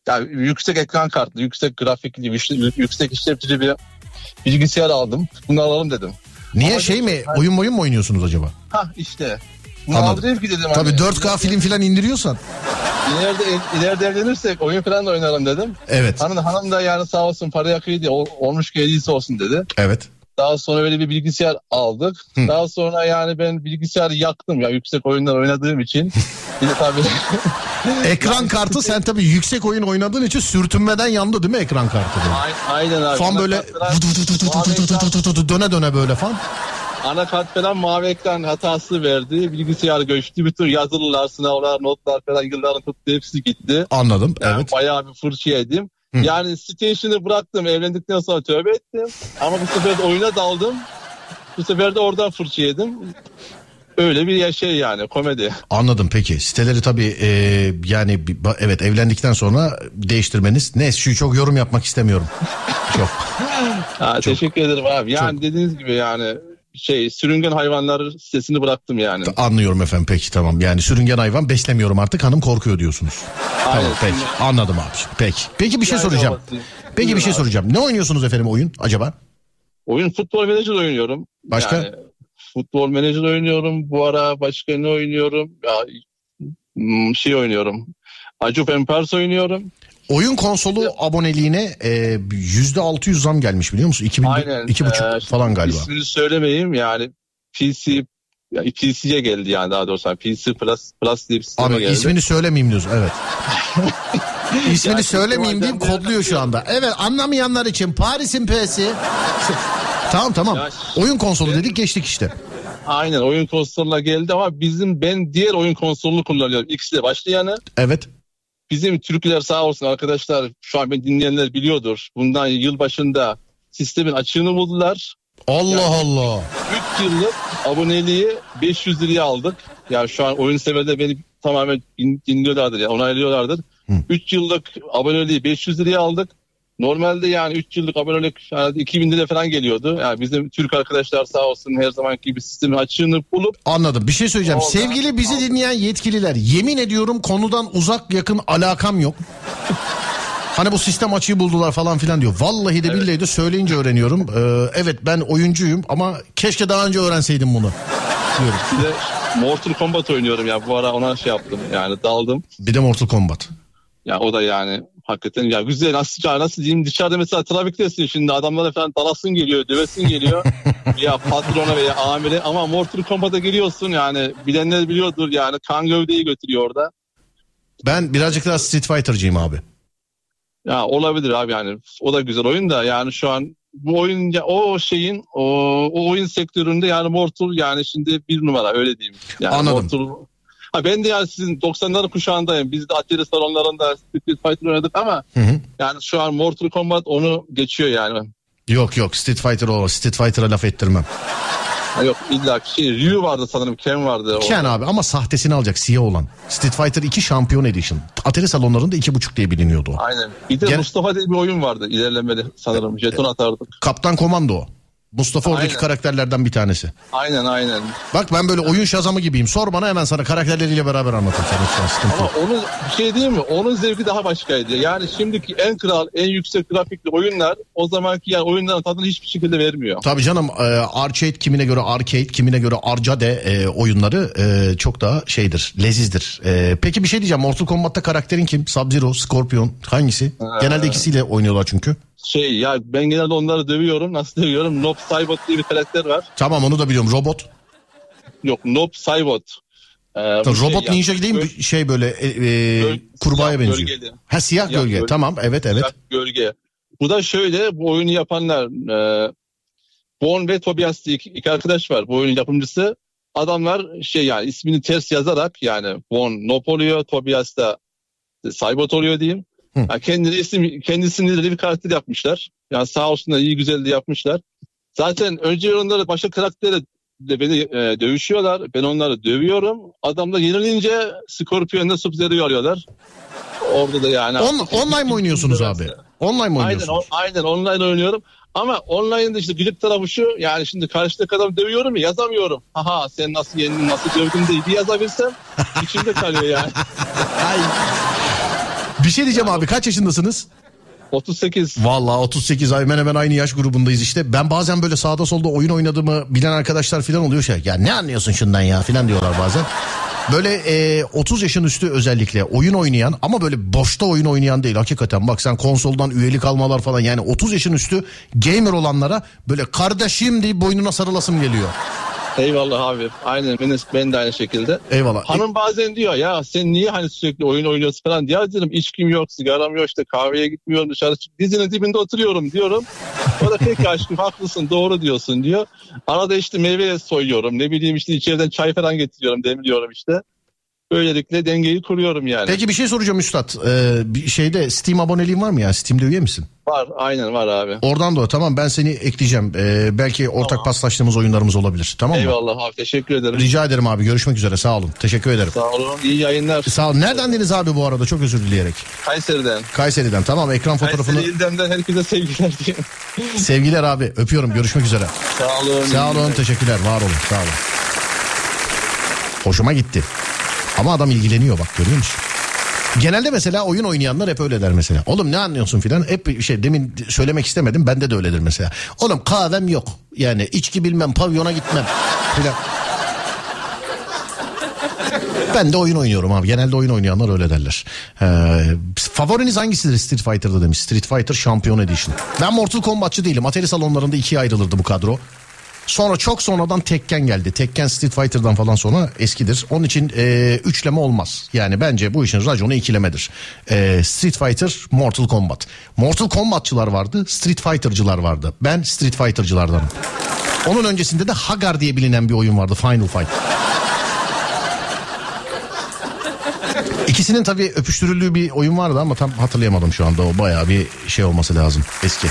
Ya yüksek ekran kartlı, yüksek grafikli, yüksek, işlemcili bir bilgisayar aldım. Bunu alalım dedim. Niye Ama şey mi gerçekten- oyun oyun mu oynuyorsunuz acaba? Ha işte. Bunu Anladım. ki dedim. Tabii hani. 4K film filan indiriyorsan. İleride, ileride evlenirsek oyun falan da oynarım dedim. Evet. Hanım, hanım da yani sağ olsun paraya kıydı. Ol, olmuş ki hediyesi olsun dedi. Evet. Daha sonra öyle bir bilgisayar aldık. Hı. Daha sonra yani ben bilgisayarı yaktım ya yüksek oyunlar oynadığım için. (laughs) Bir de tabii (laughs) Ekran kartı sen tabii yüksek oyun oynadığın için sürtünmeden yandı değil mi ekran kartı? böyle? Ay- aynen abi. Fan böyle döne döne böyle fan. Anakart falan mavi ekran hatası verdi. Bilgisayar göçtü. Bütün yazılılar, sınavlar, notlar falan yılların tuttu hepsi gitti. Anladım. Yani Evet. Bayağı bir fırça yedim. Yani station'ı bıraktım evlendikten sonra tövbe ettim. Ama bu sefer de oyuna daldım. Bu sefer de oradan fırça yedim. Öyle bir şey yani komedi. Anladım peki. Siteleri tabii e, yani evet evlendikten sonra değiştirmeniz. Ne şu çok yorum yapmak istemiyorum. (laughs) Çok. Ha, teşekkür ederim abi. Yani dediğiniz gibi yani şey sürüngen hayvanlar sitesini bıraktım yani. Anlıyorum efendim peki tamam. Yani sürüngen hayvan beslemiyorum artık hanım korkuyor diyorsunuz. Tamam Aynen. peki anladım abi. Peki. Peki bir şey Yani soracağım. Peki bir şey abi. soracağım. Ne oynuyorsunuz efendim oyun acaba? Oyun futbol menajer oynuyorum. Başka? Yani futbol menajer oynuyorum. Bu ara başka ne oynuyorum? Ya, hmm, şey oynuyorum. Age of Empires oynuyorum. Oyun konsolu aboneliğine e, yüzde 600 zam gelmiş biliyor musun? 2000, Aynen. iki buçuk Ee, falan galiba. İsmini söylemeyeyim yani PC ya PC'ye geldi yani daha doğrusu Yani PC Plus Plus diye bir Abi geldi. ismini söylemeyeyim diyorsun evet. (laughs) ismini Ya, söylemeyeyim diyeyim kodluyor şu anda. Evet anlamayanlar için Paris'in P'si. (laughs) tamam tamam. Ya, Oyun konsolu dedik geçtik işte. Aynen oyun konsoluna geldi ama bizim ben diğer oyun konsolunu kullanıyorum. X'le başlayanı. Evet. Bizim Türkler sağ olsun arkadaşlar şu an beni dinleyenler biliyordur. Bundan yıl başında sistemin açığını buldular. Allah Allah. 3 yıllık aboneliği 500 liraya aldık. Yani şu an oyun severler beni tamamen din- dinliyorlardır ya onaylıyorlardır. 3 yıllık aboneliği 500 liraya aldık. Normalde yani 3 yıllık abonelik yani 2000 lira falan geliyordu. Yani bizim Türk arkadaşlar sağ olsun her zamanki gibi sistemin açığını bulup Anladım. Bir şey söyleyeceğim. Oradan Sevgili bizi aldım. dinleyen yetkililer yemin ediyorum konudan uzak yakın alakam yok. Hani bu sistem açığı buldular falan filan diyor. Vallahi de billahi de söyleyince öğreniyorum. Ee, evet ben oyuncuyum ama keşke daha önce öğrenseydim bunu. Diyorum. bir de Mortal Kombat oynuyorum ya bu ara ona şey yaptım yani daldım. Bir de Mortal Kombat. Ya o da yani hakikaten ya güzel nasıl ya nasıl diyeyim dışarıda mesela trafiktesin şimdi adamlara falan dalasın geliyor dövesin geliyor (laughs) ya patrona veya amire ama Mortal Kombat'a giriyorsun yani bilenler biliyordur yani kan gövdeyi götürüyor orada. Ben birazcık daha Street Fighter'cıyım abi. Ya olabilir abi yani o da güzel oyun da yani şu an bu oyun ya o şeyin o, o oyun sektöründe yani Mortal yani şimdi bir numara öyle diyeyim. Yani Anladım. Mortal, ha ben de yani sizin 90'ların kuşağındayım. Biz de Atari salonlarında Street Fighter oynadık ama Hı hı. yani şu an Mortal Kombat onu geçiyor yani. Yok yok Street Fighter olmaz. Street Fighter'a laf ettirmem. Ha yok illa şey Ryu vardı sanırım Ken vardı. o. Ken abi ama sahtesini alacak siyah olan. Street Fighter 2 Şampiyon Edition. Atari salonlarında 2.5 diye biliniyordu o. Aynen. Bir de Gene- Mustafa diye bir oyun vardı ilerlemeli sanırım. Jeton atardık. Kaptan Komando o. Mustafa oradaki Aynen. karakterlerden bir tanesi. Aynen aynen. Bak ben böyle oyun şazamı gibiyim. Sor bana hemen sana karakterleriyle beraber sıkıntı Ama onun şey değil mi? Onun zevki daha başkaydı. Yani şimdiki en kral, en yüksek grafikli oyunlar o zamanki yani oyunların tadını hiçbir şekilde vermiyor. Tabii canım e, arcade kimine göre arcade kimine göre arcade e, oyunları e, çok daha şeydir lezizdir. E, peki bir şey diyeceğim Mortal Kombat'ta karakterin kim? Sub-Zero, Scorpion hangisi? Genelde ikisiyle oynuyorlar çünkü. Şey ya ben genelde onları dövüyorum. Nasıl dövüyorum? Nob Saibot diye bir karakter var. Tamam onu da biliyorum robot. Yok Nob Saibot. Ee, Tabii, şey robot ya, ninja değil mi? göl- Şey böyle e, e, kurbağaya benziyor. gölgeli. Ha siyah Siyah gölge. gölge. Tamam evet evet. Siyah Gölge. Bu da şöyle bu oyunu yapanlar e, Bon ve Tobias diye iki, iki arkadaş var bu oyunun yapımcısı. Adamlar şey yani ismini ters yazarak yani Bon Nop oluyor Tobias da Saibot oluyor diyeyim. Yani kendine isim kendisini de bir karakter yapmışlar. Yani sağ olsunlar iyi güzel de yapmışlar. Zaten önce onları başka karakterle de beni e, dövüşüyorlar. Ben onları dövüyorum. Adamlar yenilince Scorpion'da Sub-Zero'yu alıyorlar. Orada da yani. On, online mi (laughs) oynuyorsunuz abi? Online mi Aynen, oynuyorsunuz? o- aynen online oynuyorum. Ama online'da işte gıcık tarafı şu yani şimdi karşıdaki adam dövüyorum ya yazamıyorum. Haha sen nasıl yendin nasıl dövdün diye bir yazabilsem içimde kalıyor yani. (laughs) Bir şey diyeceğim abi kaç yaşındasınız? 38 Vallahi 38 ay hemen hemen aynı yaş grubundayız işte. Ben bazen böyle sağda solda oyun oynadığımı bilen arkadaşlar falan oluyor şey. Ya ne anlıyorsun şundan ya falan diyorlar bazen. Böyle e, 30 yaşın üstü özellikle oyun oynayan ama böyle boşta oyun oynayan değil hakikaten. Bak sen konsoldan üyelik almalar falan yani 30 yaşın üstü gamer olanlara böyle kardeşim deyip boynuna sarılasım geliyor. Eyvallah abi. Aynen ben, ben de aynı şekilde. Eyvallah. Hanım bazen diyor ya sen niye hani sürekli oyun oynuyorsun falan diye dedim içkim yok sigaram yok işte kahveye gitmiyorum dışarı dizinin dibinde oturuyorum diyorum. O da peki aşkım haklısın doğru diyorsun diyor. Arada işte meyve soyuyorum ne bileyim işte içeriden çay falan getiriyorum demliyorum işte. Böylelikle dengeyi kuruyorum yani. Peki bir şey soracağım Üstad. Ee, bir şeyde Steam aboneliğin var mı ya? Steam'de üye misin? Var aynen var abi. Oradan da tamam ben seni ekleyeceğim. Ee, belki ortak paslaştığımız oyunlarımız olabilir. Tamam mı? Eyvallah abi teşekkür ederim. Rica ederim abi. Görüşmek üzere. Sağ olun. Teşekkür ederim. Sağ olun iyi yayınlar. Sağ olun. Nereden deniz abi bu arada? Çok özür dileyerek. Kayseri'den. Kayseri'den. Tamam ekran fotoğrafını. Kayseri İldem'den herkese sevgiler diyeyim. Sevgiler abi. Öpüyorum. Görüşmek üzere. Sağ olun. Sağ olun. Teşekkürler. Var olun. Sağ olun. Hoşuma gitti. Ama adam ilgileniyor bak görüyor musun? Genelde mesela oyun oynayanlar hep öyle der mesela. Oğlum ne anlıyorsun filan. Hep şey demin söylemek istemedim. Bende de öyledir mesela. Oğlum kahvem yok. Yani içki bilmem pavyona gitmem filan. Ben de oyun oynuyorum abi. Genelde oyun oynayanlar öyle derler. Ee, favoriniz hangisidir Street Fighter'da demiş. Street Fighter Champion Edition. Ben Mortal Kombat'çı değilim. Atari salonlarında ikiye ayrılırdı bu kadro. Sonra çok sonradan Tekken geldi. Tekken Street Fighter'dan falan sonra eskidir. Onun için e, üçleme olmaz. Yani bence bu işin raconu ikilemedir. E, Street Fighter, Mortal Kombat. Mortal Kombat'çılar vardı, Street Fighter'cılar vardı. Ben Street Fighter'cılardanım. Onun öncesinde de Hagar diye bilinen bir oyun vardı, Final Fight. İkisinin tabii öpüştürüldüğü bir oyun vardı ama tam hatırlayamadım şu anda. O bayağı bir şey olması lazım. Eski.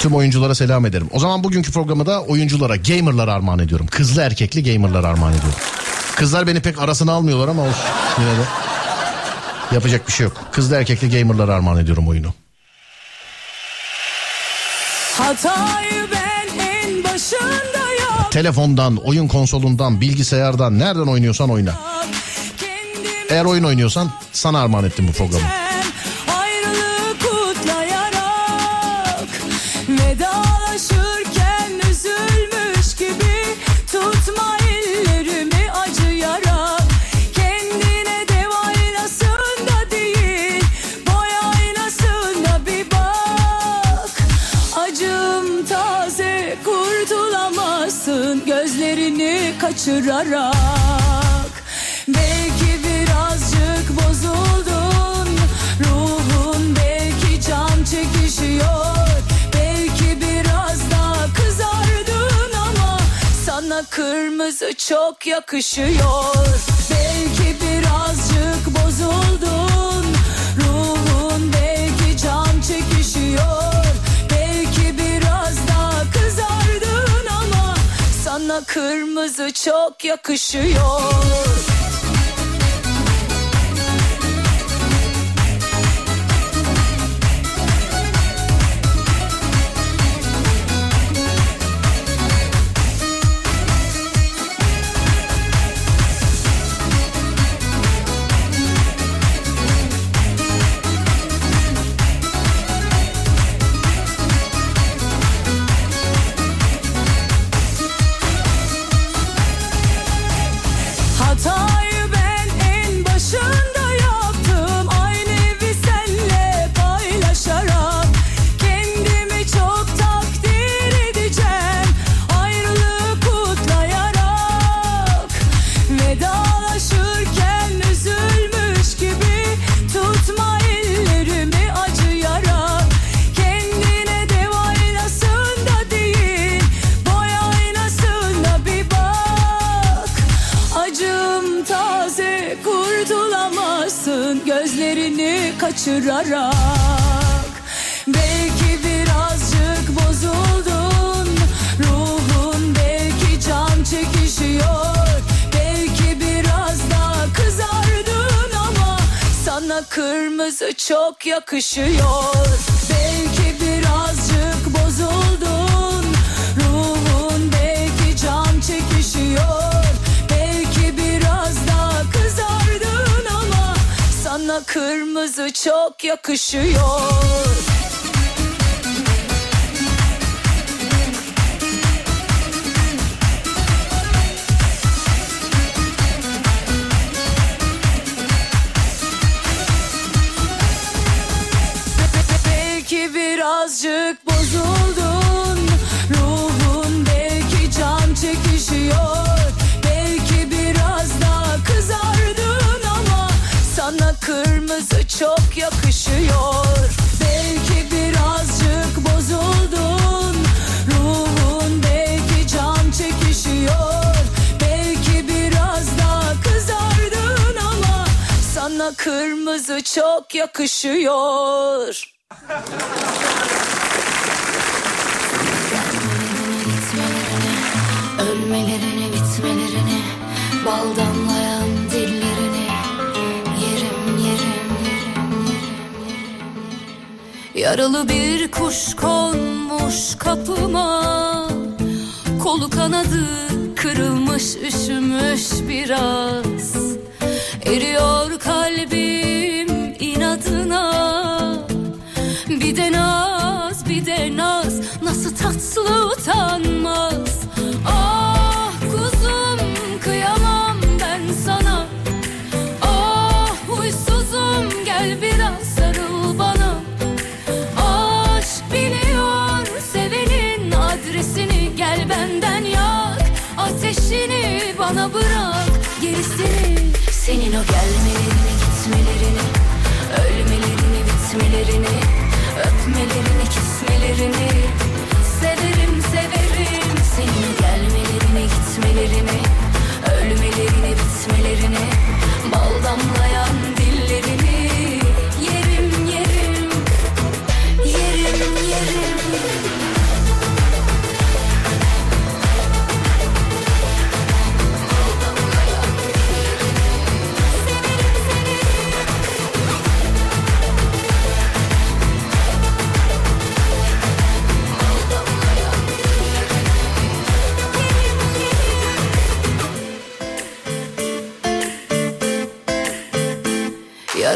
Tüm oyunculara selam ederim. O zaman bugünkü programı da oyunculara, gamerlara armağan ediyorum. Kızlı erkekli gamerlara armağan ediyorum. Kızlar beni pek arasına almıyorlar ama olsun. Yine de yapacak bir şey yok. Kızlı erkekli gamerlara armağan ediyorum oyunu. Hatayı ben en başında yaptım. Telefondan, oyun konsolundan, bilgisayardan nereden oynuyorsan oyna. Eğer oyun oynuyorsan sana armağan ettim bu programı. Kaçırarak Belki birazcık bozuldun Ruhun belki can çekişiyor. Belki biraz daha kızardın ama Sana kırmızı çok yakışıyor. Belki birazcık bozuldun Ruhun belki can çekişiyor. Belki biraz daha kızardın ama Sana kırmızı 消極主よ kırmızı çok yakışıyor. Belki birazcık bozuldun. Ruhun belki can çekişiyor. Belki biraz daha kızardın ama Sana kırmızı çok yakışıyor birazcık bozuldun Ruhun belki can çekişiyor. Belki biraz daha kızardın ama Sana kırmızı çok yakışıyor. Belki birazcık bozuldun Ruhun belki can çekişiyor. Belki biraz daha kızardın kırmızı çok yakışıyor. Ölmelerini bitmelerini Bal damlayan dillerini Yerim yerim. Yaralı bir kuş konmuş kapıma Kolu kanadı kırılmış üşümüş biraz. Eriyor kalbim Tatlı utanmaz. Ah kuzum kıyamam ben sana. Ah huysuzum gel biraz sarıl bana. Aşk biliyor sevenin adresini. Gel benden yak ateşini bana bırak. Gerisini Senin o gelmelerini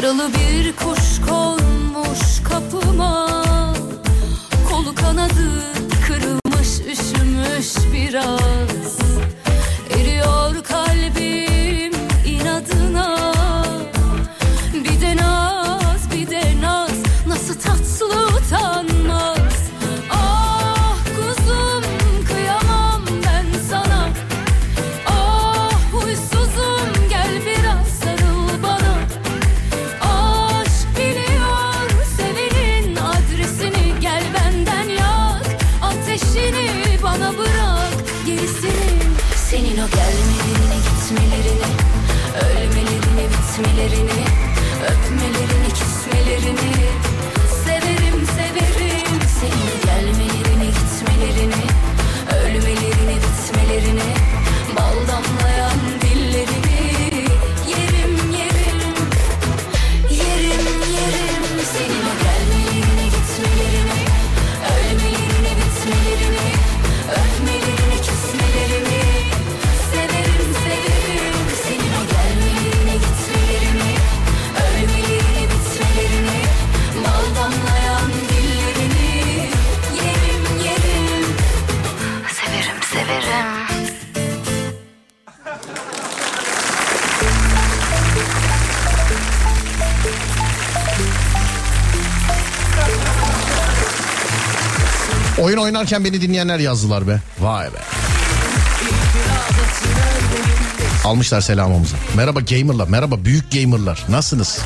Yaralı bir oynarken beni dinleyenler yazdılar be. Vay be. Almışlar selamımızı. Merhaba gamerlar, merhaba büyük gamerlar. Nasılsınız?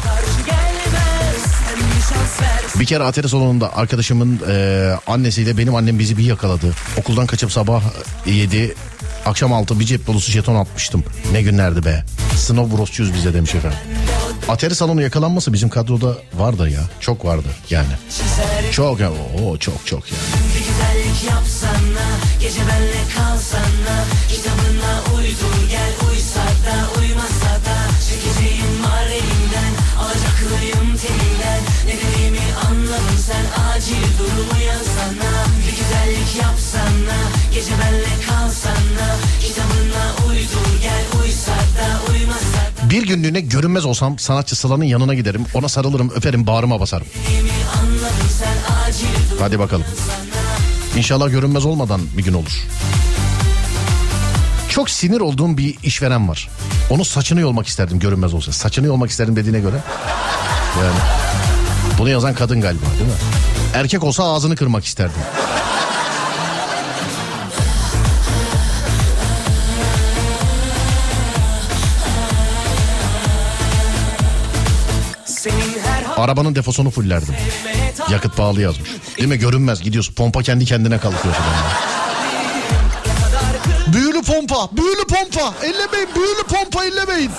Bir kere Atari salonunda arkadaşımın e, annesiyle benim annem bizi bir yakaladı. Okuldan kaçıp sabah 7 akşam 6 bir cep dolusu jeton atmıştım. Ne günlerdi be. Snow Bros'cuyuz bize demiş efendim. Atari salonu yakalanması bizim kadroda vardı ya. Çok vardı yani. Çok ya. Oo, çok çok yapsana Gece benle kalsana Kitabına uydur gel Uysa da uymasa Bir günlüğüne görünmez olsam sanatçı Sıla'nın yanına giderim. Ona sarılırım, öperim, bağrıma basarım. Hadi bakalım. İnşallah görünmez olmadan bir gün olur. Çok sinir olduğum bir işveren var. Onu saçını yolmak isterdim görünmez olsa. Saçını yolmak isterdim dediğine göre. Yani bunu yazan kadın galiba değil mi? Erkek olsa ağzını kırmak isterdim. Arabanın defosunu fullerdim. Yakıt pahalı yazmış. Değil mi görünmez gidiyorsun pompa kendi kendine kalkıyor falan. büyülü pompa, büyülü pompa. Ellemeyin, büyülü pompa ellemeyin.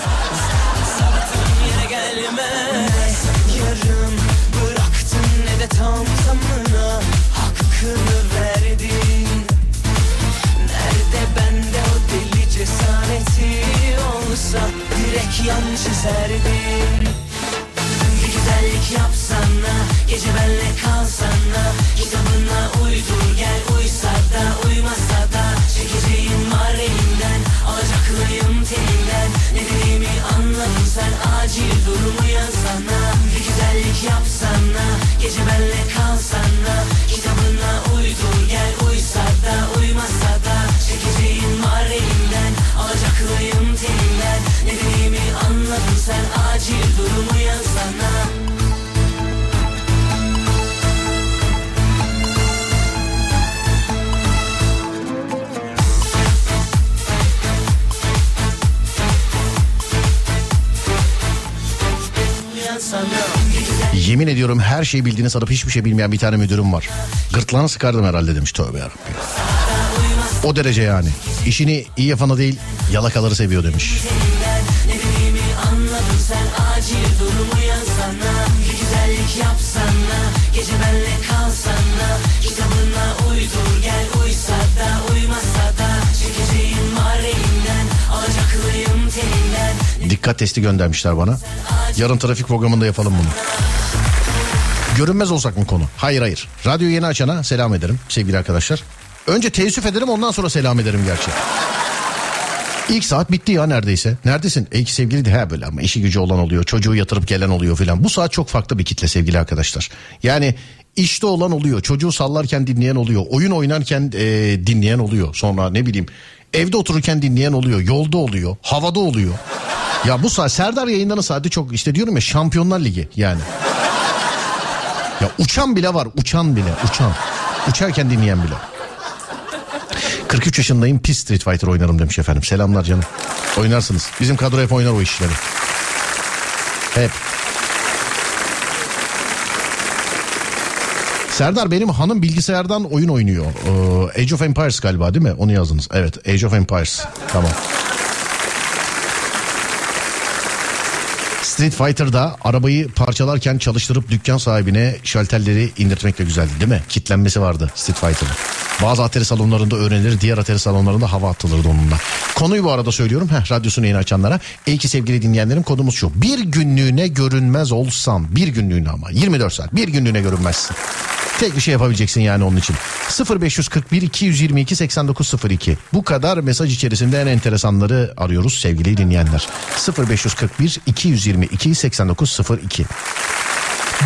cesareti olsa direkt yan çizerdim yere gelmez Gece benle kalsana. Kitabına uydur gel Uysa da uymasa da. Çekeceğim var elimden Alacaklıyım telinden. Ne dediğimi anladın sen Acil durum uyansana. Bir güzellik yapsana Gece benle kalsana. Kitabına uydur gel Uysa da uymasa da. Çekeceğim var elimden Alacaklıyım telinden Yemin ediyorum her şeyi bildiğini sanıp hiçbir şey bilmeyen bir tane müdürüm var. Gırtlağını sıkardım herhalde demiş tövbe yarabbim. O derece yani. İşini iyi yapanı değil yalakaları seviyor demiş. uydur gel Uysa da uymasa da Çekeceğim var elimden Alacaklıyım Dikkat testi göndermişler bana. Yarın trafik programında yapalım bunu. Görünmez olsak mı konu? Hayır hayır. Radyo yeni açana selam ederim sevgili arkadaşlar. Önce teessüf ederim ondan sonra selam ederim gerçi. İlk saat bitti ya neredeyse. Neredesin? E ki sevgili de he böyle ama işi gücü olan oluyor. Çocuğu yatırıp gelen oluyor filan. Bu saat çok farklı bir kitle sevgili arkadaşlar. Yani işte olan oluyor. Çocuğu sallarken dinleyen oluyor. Oyun oynarken e, dinleyen oluyor. Sonra ne bileyim evde otururken dinleyen oluyor. Yolda oluyor. Havada oluyor. Ya bu saat Serdar yayınlarının saati çok işte diyorum ya Şampiyonlar Ligi yani. Ya uçan bile var uçan bile uçan. Uçarken dinleyen bile. 43 yaşındayım pis Street Fighter oynarım demiş efendim. Selamlar canım. Oynarsınız. Bizim kadro hep oynar o işleri. Hep. Serdar benim hanım bilgisayardan oyun oynuyor. Ee, Age of Empires galiba değil mi? Onu yazdınız. Evet Age of Empires. Tamam. Street Fighter'da arabayı parçalarken çalıştırıp dükkan sahibine şalterleri indirtmek de güzeldi değil mi? Kitlenmesi vardı Street Fighter'ın. Bazı atari salonlarında öğrenilir, diğer atari salonlarında hava atılırdı onunla. Konuyu bu arada söylüyorum. Heh, radyosunu yeni açanlara. İyi ki sevgili dinleyenlerim konumuz şu. Bir günlüğüne görünmez olsam, bir günlüğüne ama 24 saat bir günlüğüne görünmezsin. Tek bir şey yapabileceksin yani onun için. 0541 222 8902. Bu kadar mesaj içerisinde en enteresanları arıyoruz sevgili dinleyenler. 0541 222 8902.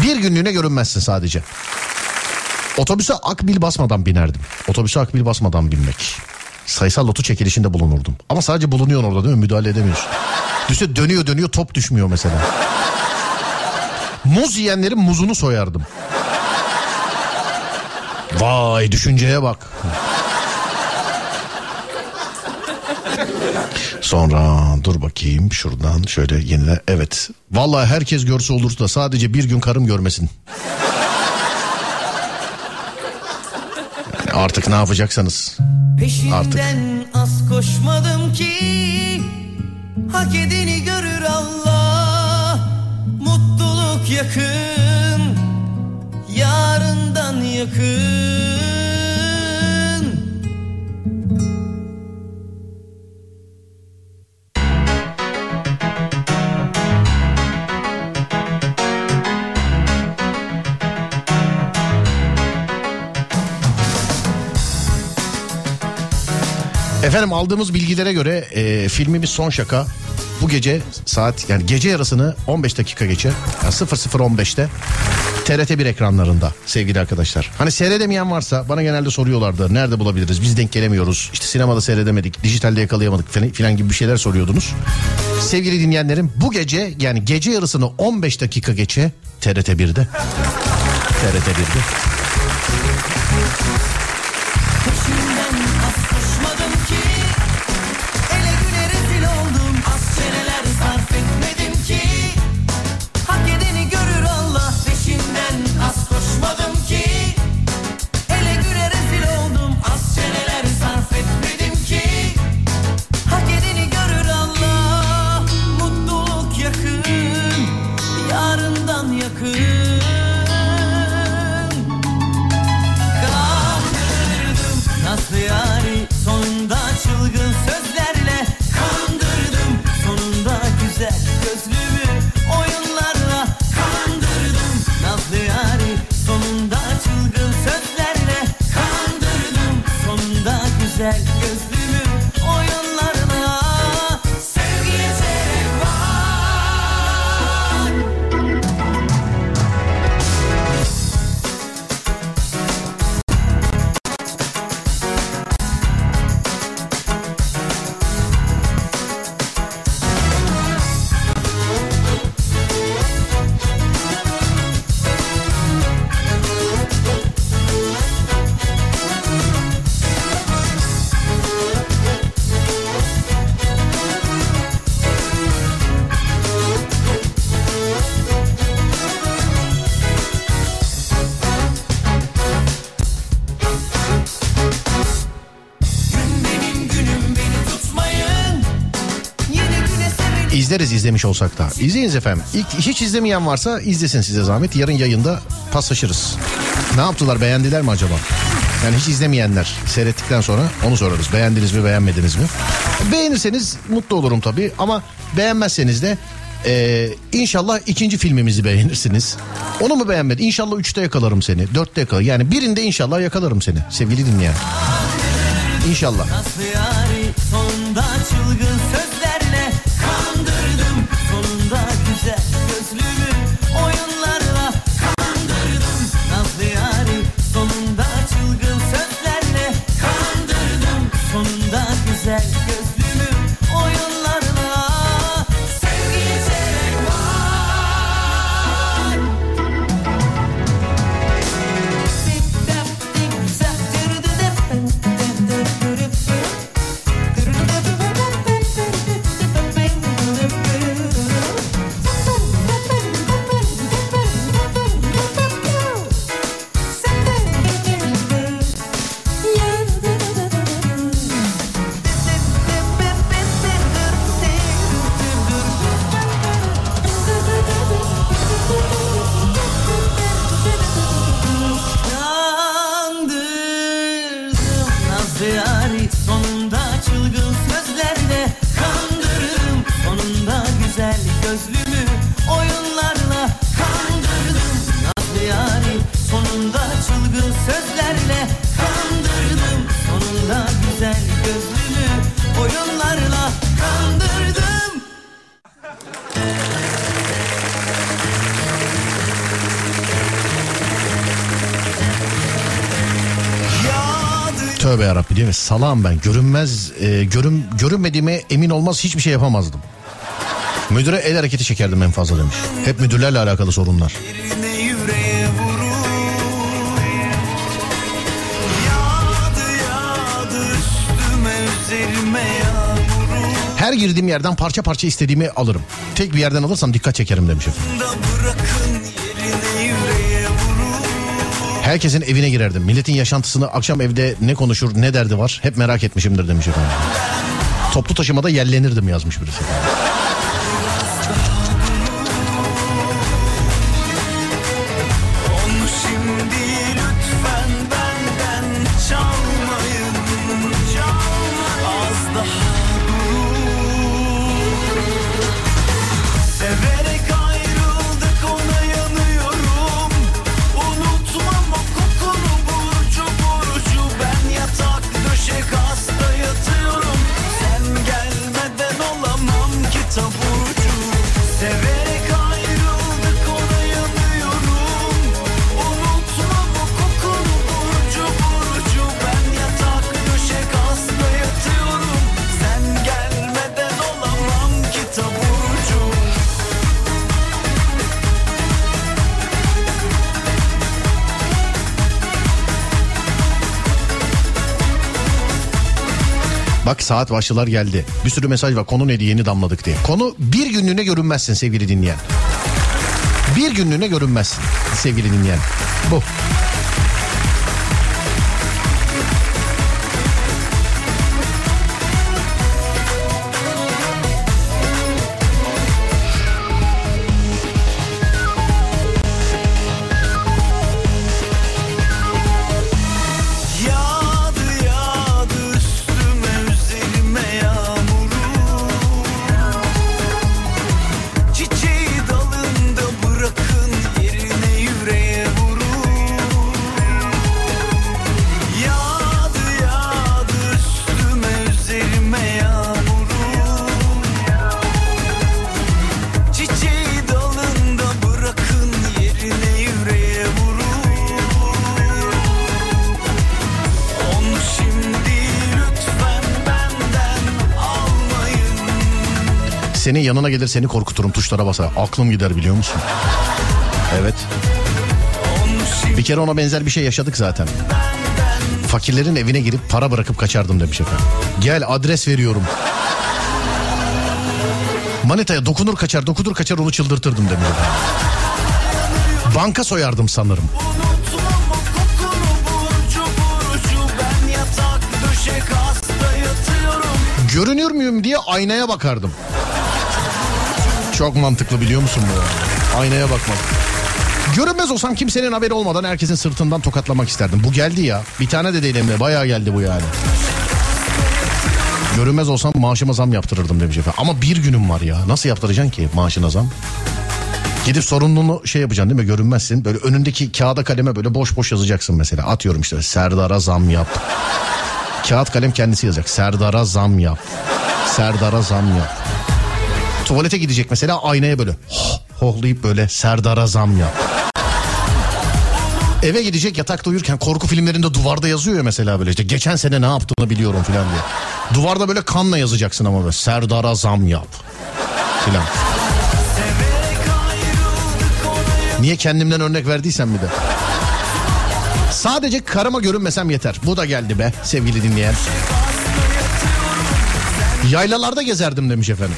Bir günlüğüne görünmezsin sadece. Otobüse akbil basmadan binerdim. Otobüse akbil basmadan binmek. Sayısal lotu çekilişinde bulunurdum. Ama sadece bulunuyorsun orada değil mi? Müdahale edemiyorsun. Düşse dönüyor dönüyor top düşmüyor mesela. Muz yiyenlerin muzunu soyardım. Vay düşünceye bak. Sonra dur bakayım şuradan şöyle yenile. Evet. Vallahi herkes görse olur da sadece bir gün karım görmesin. Yani artık ne yapacaksanız. Peşinden az koşmadım ki Hak edeni görür Allah Mutluluk yakın Yarından yakın. Efendim aldığımız bilgilere göre e, filmimiz Son Şaka. Bu gece saat yani gece yarısını 15 dakika geçe yani 00.15'te TRT 1 ekranlarında sevgili arkadaşlar. Hani seyredemeyen varsa bana genelde soruyorlardı. Nerede bulabiliriz? Biz denk gelemiyoruz. İşte sinemada seyredemedik. Dijitalde yakalayamadık falan, filan gibi bir şeyler soruyordunuz. Sevgili dinleyenlerim bu gece yani gece yarısını 15 dakika geçe TRT 1'de. TRT 1'de. İzleriz izlemiş olsak da. İzleyiniz efendim. İlk, hiç izlemeyen varsa izlesin size zahmet. Yarın yayında paslaşırız. Ne yaptılar beğendiler mi acaba? Yani hiç izlemeyenler seyrettikten sonra onu sorarız. Beğendiniz mi beğenmediniz mi? Beğenirseniz mutlu olurum tabii ama beğenmezseniz de e, inşallah ikinci filmimizi beğenirsiniz. Onu mu beğenmedi? İnşallah üçte yakalarım seni. Dörtte yakalarım. Yani birinde inşallah yakalarım seni sevgili dinleyen. İnşallah. Nasıl yari sonunda çılgın Yeah. Salam ben. Görünmez, e, görün, görünmediğime emin olmaz hiçbir şey yapamazdım. Müdüre el hareketi çekerdim en fazla demiş. Hep müdürlerle alakalı sorunlar. Her girdiğim yerden parça parça istediğimi alırım. Tek bir yerden alırsam dikkat çekerim demiş efendim. Herkesin evine girerdim. Milletin yaşantısını akşam evde ne konuşur ne derdi var hep merak etmişimdir demiş efendim. Toplu taşımada yellenirdim yazmış birisi. Saat başlılar geldi. Bir sürü mesaj var konu neydi yeni damladık diye. Konu bir günlüğüne görünmezsin sevgili dinleyen. Bir günlüğüne görünmezsin sevgili dinleyen. Bu. Senin yanına gelir seni korkuturum tuşlara basar. Aklım gider biliyor musun? Evet. Bir kere ona benzer bir şey yaşadık zaten. Fakirlerin evine girip para bırakıp kaçardım demiş efendim. Gel adres veriyorum. Manitaya dokunur kaçar dokunur kaçar onu çıldırtırdım demiş efendim. Banka soyardım sanırım. Görünür müyüm diye aynaya bakardım. Çok mantıklı biliyor musun bu? Aynaya bakmak. Görünmez olsam kimsenin haberi olmadan herkesin sırtından tokatlamak isterdim. Bu geldi ya. Bir tane de değil Emre. Bayağı geldi bu yani. Görünmez olsam maaşıma zam yaptırırdım demiş efendim. Ama bir günüm var ya. Nasıl yaptıracaksın ki maaşına zam? Gidip sorumluluğunu şey yapacaksın değil mi? Görünmezsin. Böyle önündeki kağıda kaleme böyle boş boş yazacaksın mesela. Atıyorum işte Serdar'a zam yap. Kağıt kalem kendisi yazacak. Serdar'a zam yap. Serdar'a zam yap. Tuvalete gidecek mesela aynaya böyle hoh, hohlayıp böyle Serdar'a zam yap. Eve gidecek yatakta uyurken korku filmlerinde duvarda yazıyor ya mesela böyle işte geçen sene ne yaptığını biliyorum filan diye. Duvarda böyle kanla yazacaksın ama böyle Serdar'a zam yap filan. Niye kendimden örnek verdiysem bir de. Sadece karıma görünmesem yeter. Bu da geldi be sevgili dinleyen. Yaylalarda gezerdim demiş efendim.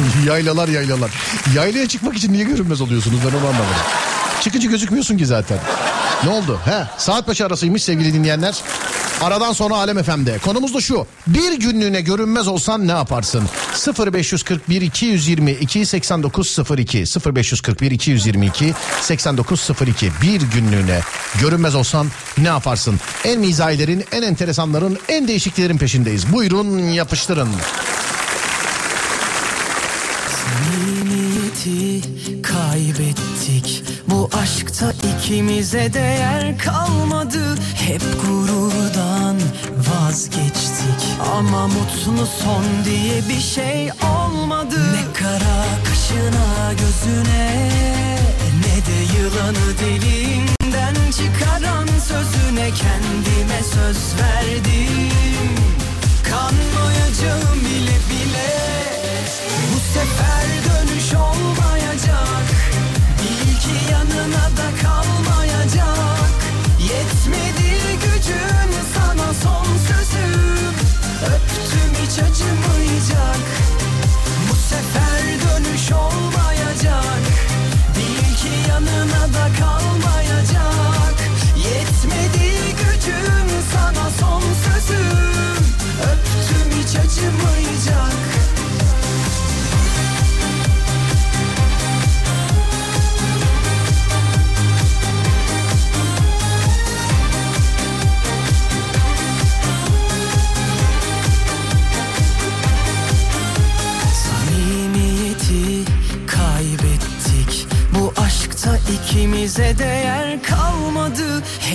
(laughs) yaylalar yaylalar. Yaylaya çıkmak için niye görünmez oluyorsunuz ben onu anlamadım. Çıkınca gözükmüyorsun ki zaten. Ne oldu? He, saat başı arasıymış sevgili dinleyenler. Aradan sonra Alem FM'de. Konumuz da şu. Bir günlüğüne görünmez olsan ne yaparsın? 0541 222 8902 0541 222 8902 Bir günlüğüne görünmez olsan ne yaparsın? En mizahilerin, en enteresanların, en değişiklerin peşindeyiz. Buyurun yapıştırın. Niyeti kaybettik. Bu aşkta ikimize değer kalmadı. Hep gururdan vazgeçtik. Ama mutlu son diye bir şey olmadı. Ne kara kaşına gözüne Ne de yılanı dilinden çıkaran sözüne Kendime söz verdim. Kanmayacağım bile bile sefer dönüş olmayacak. Bil ki yanına da kalmayacak. Yetmedi gücün sana son sözüm Öptüm hiç acımayacak. Bu sefer dönüş olmayacak. Bil ki yanına da kalmayacak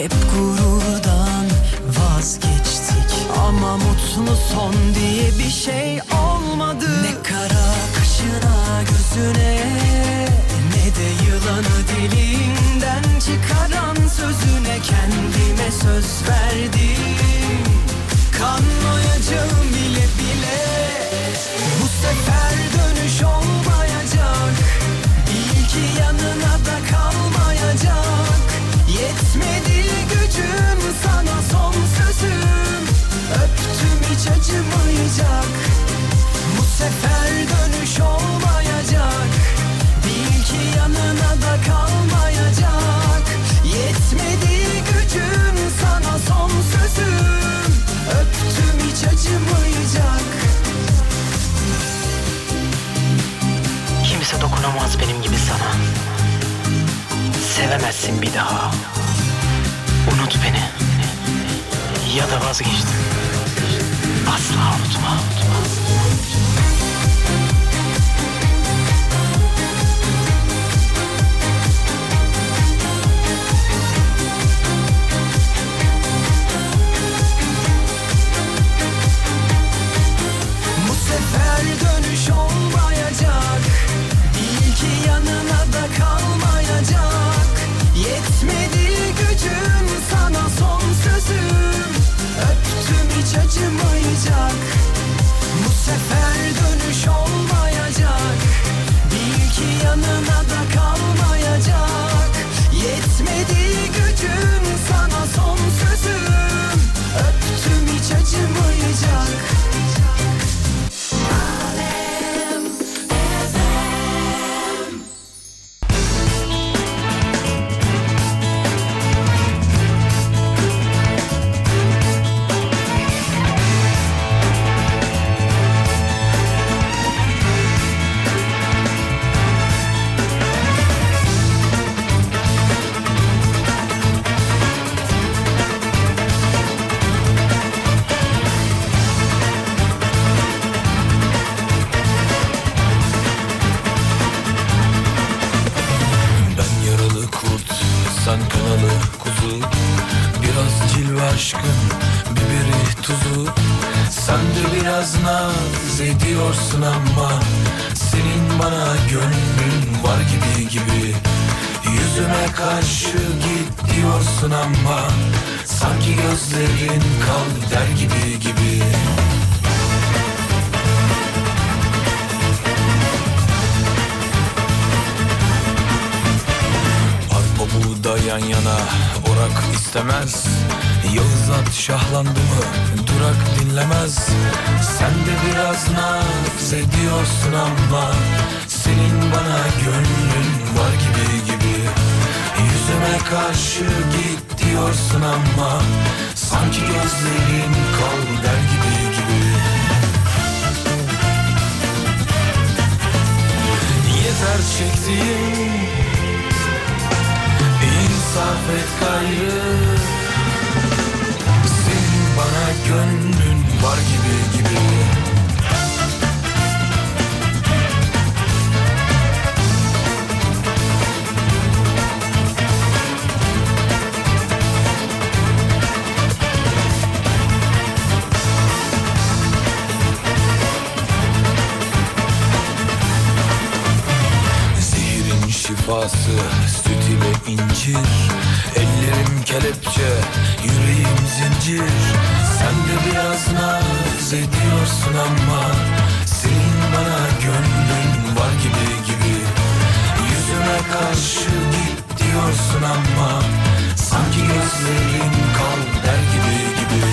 Hep gururdan vazgeçtik. Ama mutlu son diye bir şey olmadı. Ne kara kaşına gözüne Ne de yılanı dilinden çıkaran sözüne Kendime söz verdim Sevemezsin bir daha. Unut beni. Ya da vazgeçtim. another bana gönlün var gibi gibi. Yüzüme karşı git diyorsun ama Sanki gözlerin kal der gibi gibi. Arpa buğda yan yana orak istemez. Yağız at şahlandı mı durak dinlemez. Sen de biraz naz ediyorsun ama Senin bana gönlün var gibi gibi. Yüzüme karşı git diyorsun ama Sanki gözlerin kal der gibi gibi. Yeter çektiğim İnsaf et gayrı. Senin bana gönlün var gibi gibi Zehirin şifası süt ile incir. Ellerim kelepçe yüreğim zincir. Sen de biraz naz ediyorsun ama Senin bana gönlün var gibi gibi. Yüzüme karşı git diyorsun ama Sanki gözlerin kal der gibi gibi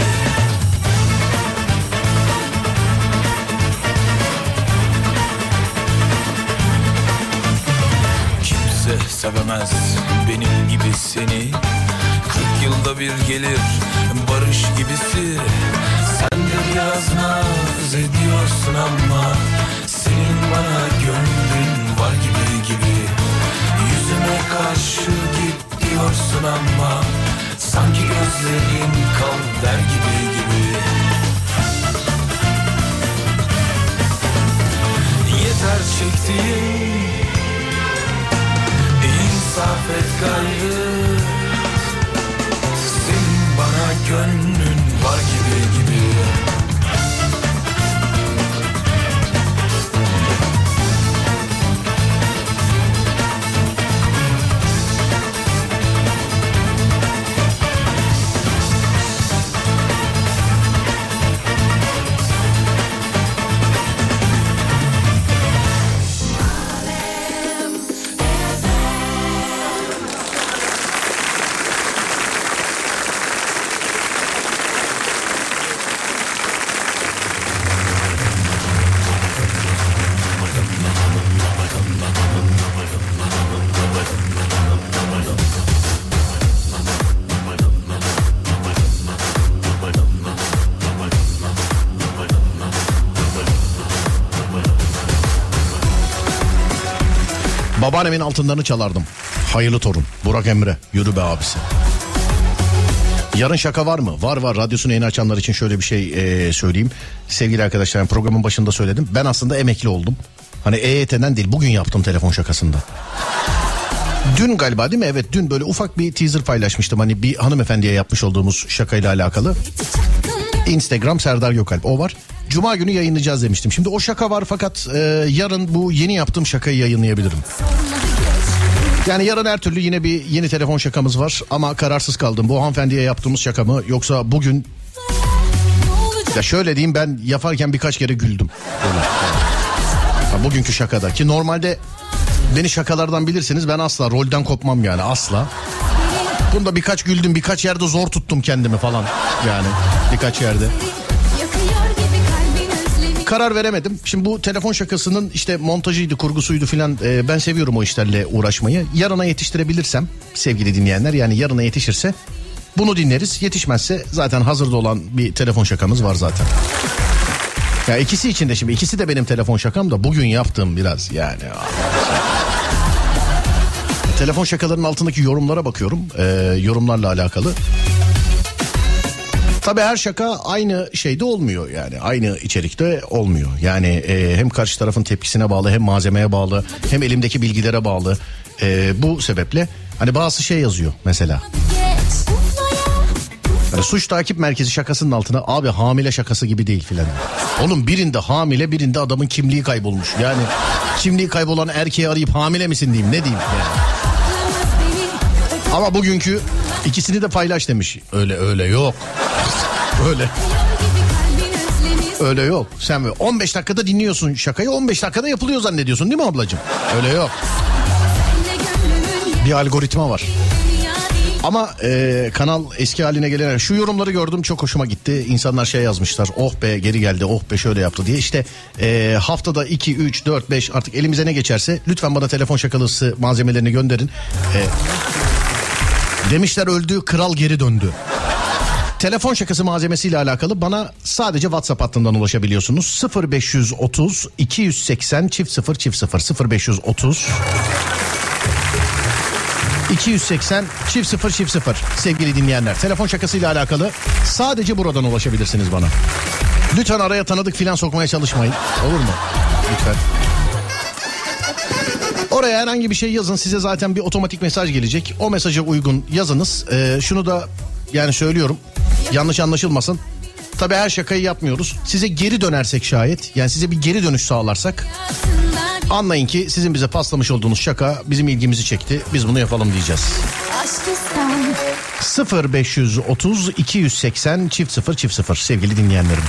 Kimse sevemez benim gibi seni. Kırk yılda bir gelir barış gibisi. Sen de biraz naz ediyorsun ama Senin bana gönlün var gibi gibi. Yüzüme karşı git diyorsun ama Sanki gözlerin kal der gibi gibi. Yeter çektiğim İnsaf et gayrı. Senin bana gönlün var gibi gibi Babaannemin altınlarını çalardım. Hayırlı torun. Burak Emre. Yürü be abisi. Yarın şaka var mı? Var var. Radyosunu yeni açanlar için şöyle bir şey eee, söyleyeyim. Sevgili arkadaşlar programın başında söyledim. Ben aslında emekli oldum. Hani EYT'den değil bugün yaptım telefon şakasında. Dün galiba değil mi? Evet dün böyle ufak bir teaser paylaşmıştım. Hani bir hanımefendiye yapmış olduğumuz şakayla alakalı. Instagram Serdar Gökalp o var. Cuma günü yayınlayacağız demiştim. Şimdi o şaka var fakat e, yarın bu yeni yaptığım şakayı yayınlayabilirim. Yani yarın her türlü yine bir yeni telefon şakamız var ama kararsız kaldım. Bu hanımefendiye yaptığımız şaka mı yoksa bugün ya şöyle diyeyim ben yaparken birkaç kere güldüm. Böyle. Ha, bugünkü şakada ki normalde beni şakalardan bilirsiniz ben asla rolden kopmam yani asla. Bunda birkaç güldüm birkaç yerde zor tuttum kendimi falan yani birkaç yerde. Karar veremedim. Şimdi bu telefon şakasının işte montajıydı, kurgusuydu filan. e, ben seviyorum o işlerle uğraşmayı. Yarına yetiştirebilirsem sevgili dinleyenler yani yarına yetişirse bunu dinleriz. Yetişmezse zaten hazırda olan bir telefon şakamız var zaten. Ya ikisi için de şimdi ikisi de benim telefon şakam da bugün yaptığım biraz yani. Telefon şakalarının altındaki yorumlara bakıyorum. e, yorumlarla alakalı. Tabii her şaka aynı şeyde olmuyor yani aynı içerikte olmuyor. Yani e, hem karşı tarafın tepkisine bağlı hem malzemeye bağlı hem elimdeki bilgilere bağlı. E, bu sebeple hani bazı şey yazıyor mesela. Hani suç takip merkezi şakasının altına abi hamile şakası gibi değil filan. Oğlum birinde hamile birinde adamın kimliği kaybolmuş. Yani kimliği kaybolan erkeği arayıp hamile misin diyeyim ne diyeyim yani. Ama bugünkü ikisini de paylaş demiş. Öyle öyle yok. Öyle. Öyle yok. Sen böyle 15 dakikada dinliyorsun şakayı 15 dakikada yapılıyor zannediyorsun değil mi ablacığım? Öyle yok. Bir algoritma var. Ama e, kanal eski haline gelene şu yorumları gördüm çok hoşuma gitti. İnsanlar şey yazmışlar oh be geri geldi oh be şöyle yaptı diye. İşte e, haftada 2, 3, 4, 5 artık elimize ne geçerse lütfen bana telefon şakalısı malzemelerini gönderin. E, demişler öldü kral geri döndü. Telefon şakası malzemesiyle alakalı bana sadece WhatsApp hattından ulaşabiliyorsunuz. 0530 280 çift 0 çift 0 0530 280 çift 0 çift 0 sevgili dinleyenler. Telefon şakasıyla alakalı sadece buradan ulaşabilirsiniz bana. Lütfen araya tanıdık filan sokmaya çalışmayın. Olur mu? Lütfen. Oraya herhangi bir şey yazın size zaten bir otomatik mesaj gelecek. O mesaja uygun yazınız. Ee, şunu da yani söylüyorum yanlış anlaşılmasın. Tabii her şakayı yapmıyoruz. Size geri dönersek şayet yani size bir geri dönüş sağlarsak anlayın ki sizin bize paslamış olduğunuz şaka bizim ilgimizi çekti. Biz bunu yapalım diyeceğiz. aşk istem 0530 280 çift 0 çift 0 sevgili dinleyenlerim.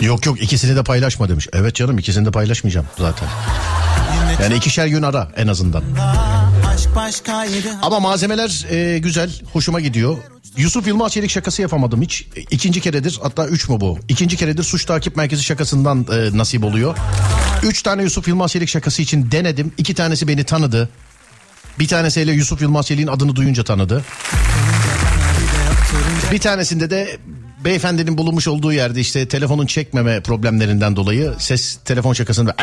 Yok yok ikisini de paylaşma demiş. Evet canım ikisini de paylaşmayacağım zaten. Yani ikişer gün ara en azından. Ama malzemeler e, güzel, hoşuma gidiyor. Yusuf Yılmaz Çelik şakası yapamadım hiç. E, İkinci keredir hatta üç mü bu? İkinci keredir suç takip merkezi şakasından e, nasip oluyor. Üç tane Yusuf Yılmaz Çelik şakası için denedim. İki tanesi beni tanıdı. Bir tanesiyle Yusuf Yılmaz Çelik'in adını duyunca tanıdı. Bir tanesinde de beyefendinin bulunmuş olduğu yerde işte telefonun çekmeme problemlerinden dolayı ses telefon şakasında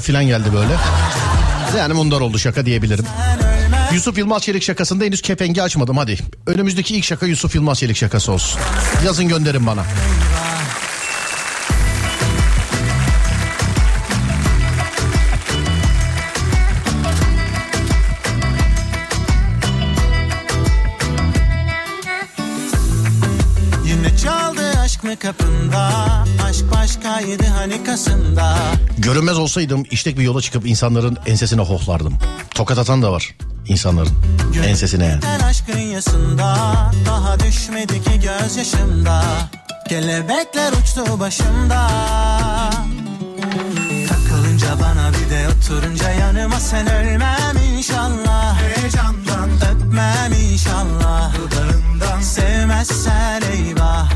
filan geldi böyle. Yani bunlar oldu şaka diyebilirim. Yusuf Yılmaz Çelik şakasında henüz kepengi açmadım hadi. Önümüzdeki ilk şaka Yusuf Yılmaz Çelik şakası olsun. Yazın gönderin bana. Kapında. Aşk başkaydı hani kasında Görünmez olsaydım işlek bir yola çıkıp insanların ensesine hohlardım. Tokat atan da var insanların ensesine. yani. Aşkın yasında. Daha düşmedi ki gözyaşımda. Kelebekler uçtu başımda. Takılınca bana bir de oturunca yanıma sen ölmem inşallah. Heyecandan. Öpmem inşallah. Dudağından. Sevmezsen eyvah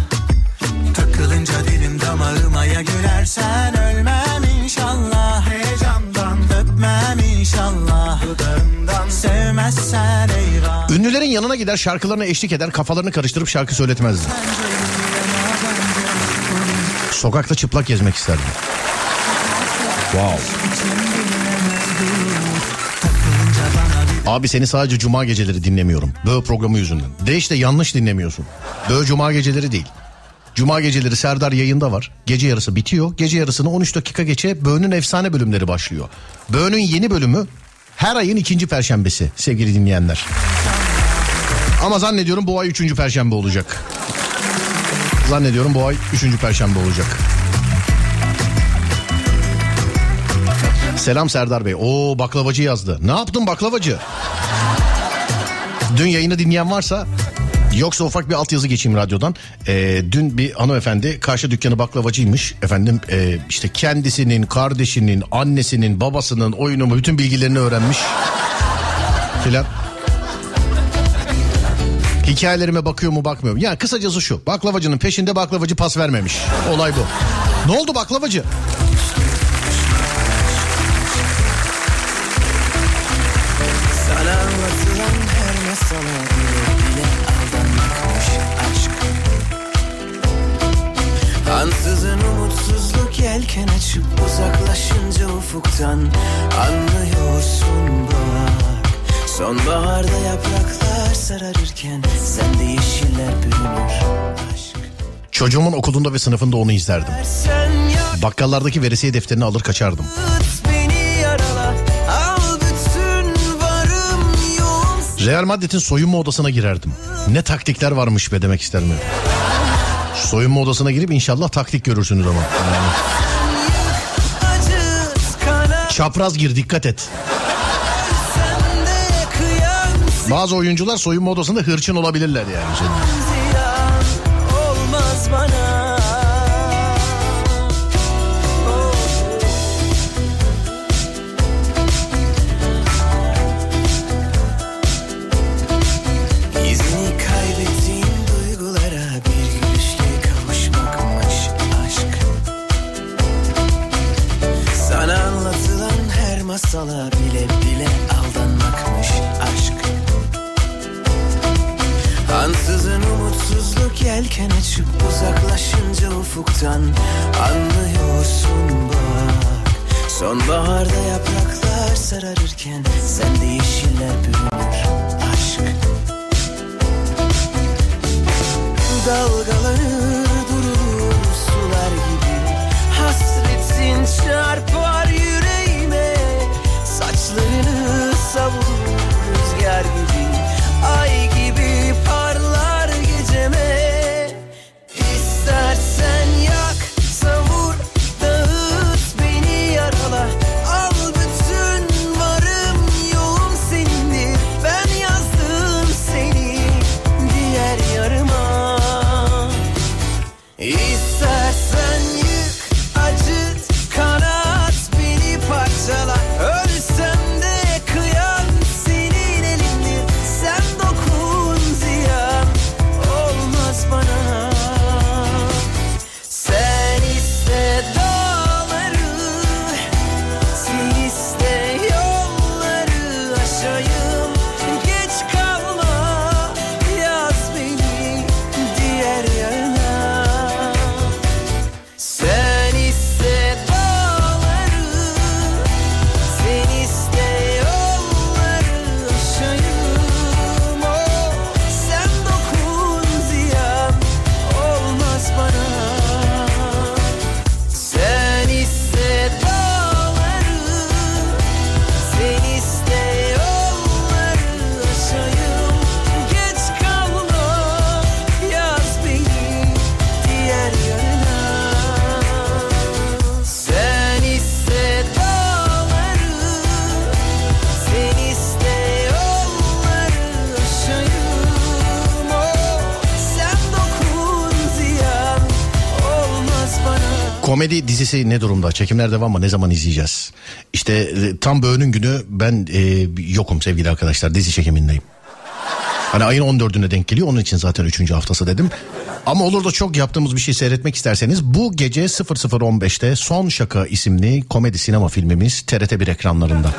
Takılınca dilim damağıma ya gülersen ölmem inşallah Heyecandan öpmem inşallah Dudağından sevmezsen eyvah Ünlülerin yanına gider şarkılarına eşlik eder kafalarını karıştırıp şarkı söyletmezdi. Sokakta çıplak gezmek isterdim. Wow. Abi seni sadece cuma geceleri dinlemiyorum. Böyle programı yüzünden. De işte yanlış dinlemiyorsun. Böyle cuma geceleri değil. Cuma geceleri Serdar yayında var. Gece yarısı bitiyor. Gece yarısını 13 dakika geçe Böğün'ün efsane bölümleri başlıyor. Böğün'ün yeni bölümü her ayın ikinci perşembesi sevgili dinleyenler. Ama zannediyorum bu ay üçüncü perşembe olacak. Zannediyorum bu ay üçüncü perşembe olacak. Selam Serdar Bey. Oo baklavacı yazdı. Ne yaptın baklavacı? Dün yayını dinleyen varsa Yoksa ufak bir altyazı geçeyim radyodan. Ee, dün bir hanımefendi karşı dükkanı baklavacıymış. Efendim e, işte kendisinin, kardeşinin, annesinin, babasının oyunumu bütün bilgilerini öğrenmiş. Filan. Hikayelerime bakıyor mu bakmıyor mu? Yani kısacası şu. Baklavacının peşinde baklavacı pas vermemiş. Olay bu. Ne oldu baklavacı? ufuktan anlıyorsun bak Sonbaharda yapraklar sararırken sen de yeşiller bürünür Çocuğumun okulunda ve sınıfında onu izlerdim. Bakkallardaki veresiye defterini alır kaçardım. Real Madrid'in soyunma odasına girerdim. Ne taktikler varmış be demek ister mi? Soyunma odasına girip inşallah taktik görürsünüz ama. Yani çapraz gir dikkat et. Bazı oyuncular soyunma odasında hırçın olabilirler yani. ziyan Komedi dizisi ne durumda? Çekimler devam mı? Ne zaman izleyeceğiz? İşte e, tam böğünün günü ben e, yokum sevgili arkadaşlar. Dizi çekimindeyim. Hani ayın 14'üne denk geliyor. Onun için zaten 3. haftası dedim. Ama olur da çok yaptığımız bir şey seyretmek isterseniz bu gece 00.15'te Son Şaka isimli komedi sinema filmimiz TRT1 ekranlarında.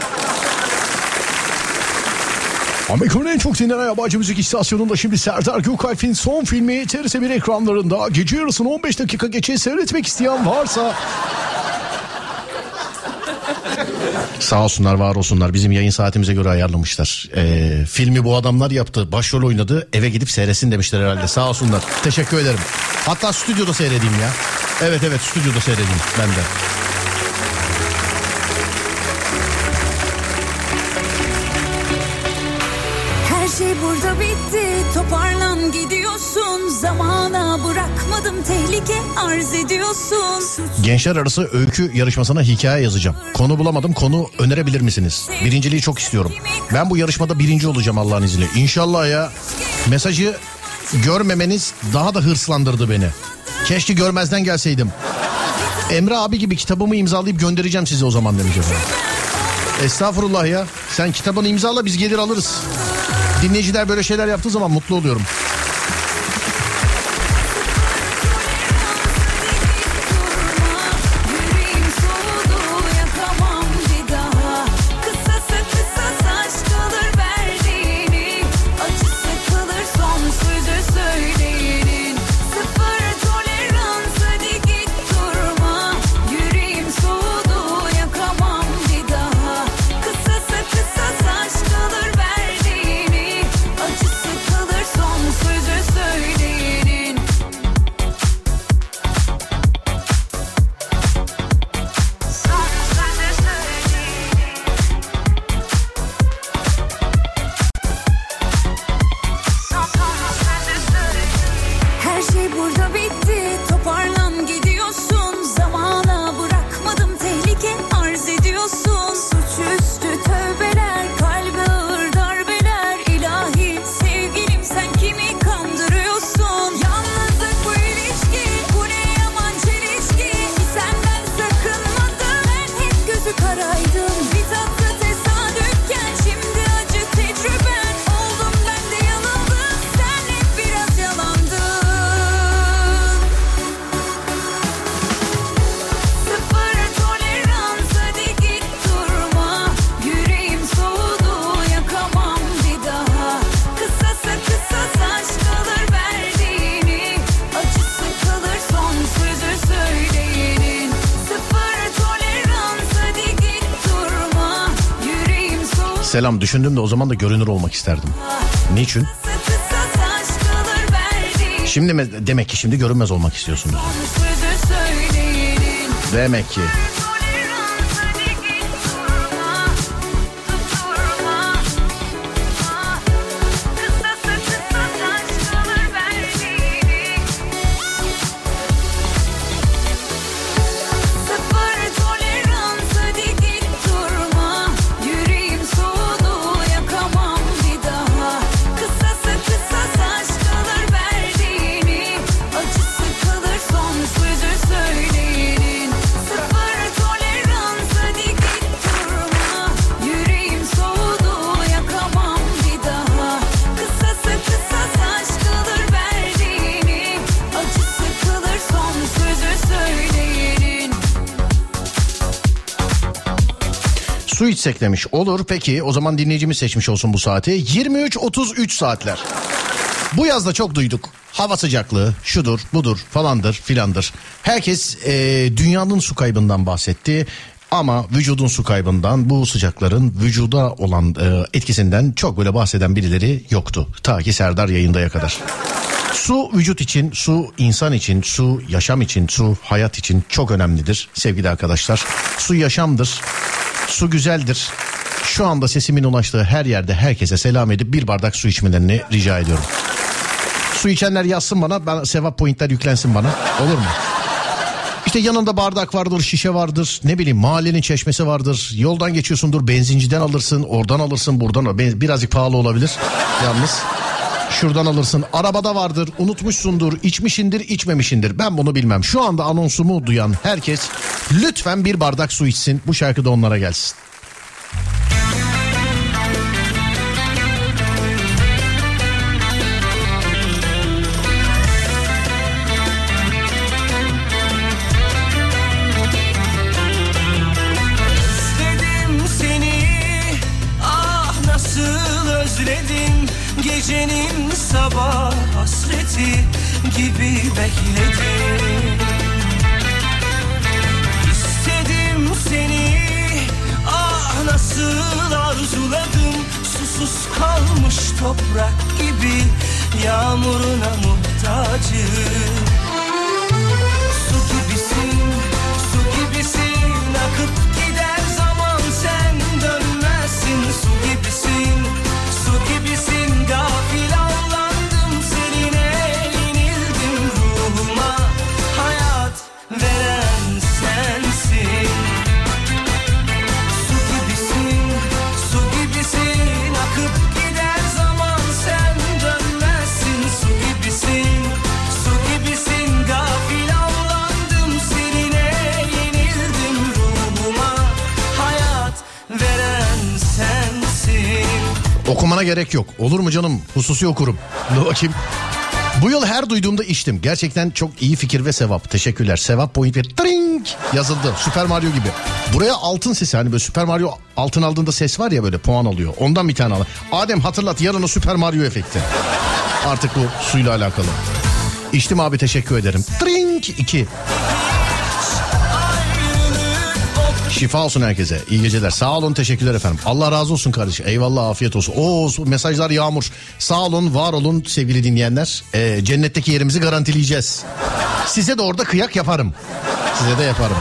Amerika'nın en çok dinlenen yabancı müzik istasyonunda şimdi Serdar Gökalp'in son filmi TRT1 ekranlarında gece yarısını 15 dakika geçe seyretmek isteyen varsa (laughs) Sağ olsunlar var olsunlar bizim yayın saatimize göre ayarlamışlar. Ee, filmi bu adamlar yaptı başrol oynadı eve gidip seyretsin demişler herhalde sağ olsunlar. Teşekkür ederim. Hatta stüdyoda seyredeyim ya. Evet evet stüdyoda seyredeyim ben de. Zamana bırakmadım tehlike arz ediyorsun Gençler arası öykü yarışmasına hikaye yazacağım. Konu bulamadım konu önerebilir misiniz? Birinciliği çok istiyorum. Ben bu yarışmada birinci olacağım Allah'ın izniyle. İnşallah ya. Mesajı görmemeniz daha da hırslandırdı beni. Keşke görmezden gelseydim. Emre abi gibi kitabımı imzalayıp göndereceğim size o zaman demiş efendim. Estağfurullah ya. Sen kitabını imzala biz gelir alırız. Dinleyiciler böyle şeyler yaptığı zaman mutlu oluyorum. Selam düşündüm de o zaman da görünür olmak isterdim. Niçin? Şimdi me- demek ki şimdi görünmez olmak istiyorsunuz. Demek ki. Su içsek demiş. Olur peki o zaman dinleyicimiz seçmiş olsun bu saati. 23-33 saatler. Bu yazda çok duyduk. Hava sıcaklığı şudur budur falandır filandır. Herkes eee, dünyanın su kaybından bahsetti. Ama vücudun su kaybından bu sıcakların vücuda olan eee, etkisinden çok böyle bahseden birileri yoktu. Ta ki Serdar yayındaya kadar. Su vücut için, su insan için, su yaşam için, su hayat için çok önemlidir sevgili arkadaşlar. Su yaşamdır. Su güzeldir. Şu anda sesimin ulaştığı her yerde herkese selam edip bir bardak su içmelerini rica ediyorum. Su içenler yazsın bana, ben sevap pointler yüklensin bana. Olur mu? İşte yanında bardak vardır, şişe vardır, ne bileyim mahallenin çeşmesi vardır. Yoldan geçiyorsundur, benzinciden alırsın, oradan alırsın, buradan al- Ben- Birazcık pahalı olabilir yalnız. Şuradan alırsın. Arabada vardır, unutmuşsundur, içmişindir, içmemişindir. Ben bunu bilmem. Şu anda anonsumu duyan herkes lütfen bir bardak su içsin. Bu şarkı da onlara gelsin. Ah Gecenin sabah hasreti gibi bekledim. İstedim seni ah nasıl arzuladım. Susuz kalmış toprak gibi yağmuruna muhtacım. Su gibisin, su gibisin Akıp Okumana gerek yok. Olur mu canım? Hususi okurum. (laughs) Dur bakayım. Bu yıl her duyduğumda içtim. Gerçekten çok iyi fikir ve sevap. Teşekkürler. Sevap point ve tring yazıldı. Süper Mario gibi. Buraya altın sesi hani böyle Süper Mario altın aldığında ses var ya böyle puan alıyor. Ondan bir tane al. Adem hatırlat yarın o Süper Mario efekti. Artık bu suyla alakalı. İçtim abi teşekkür ederim. Tring 2. Şifa olsun herkese. İyi geceler. Sağ olun teşekkürler efendim. Allah razı olsun kardeşim. Eyvallah afiyet olsun. Oo mesajlar yağmur. Sağ olun var olun sevgili dinleyenler. Ee, cennetteki yerimizi garantileyeceğiz. Size de orada kıyak yaparım. Size de yaparım.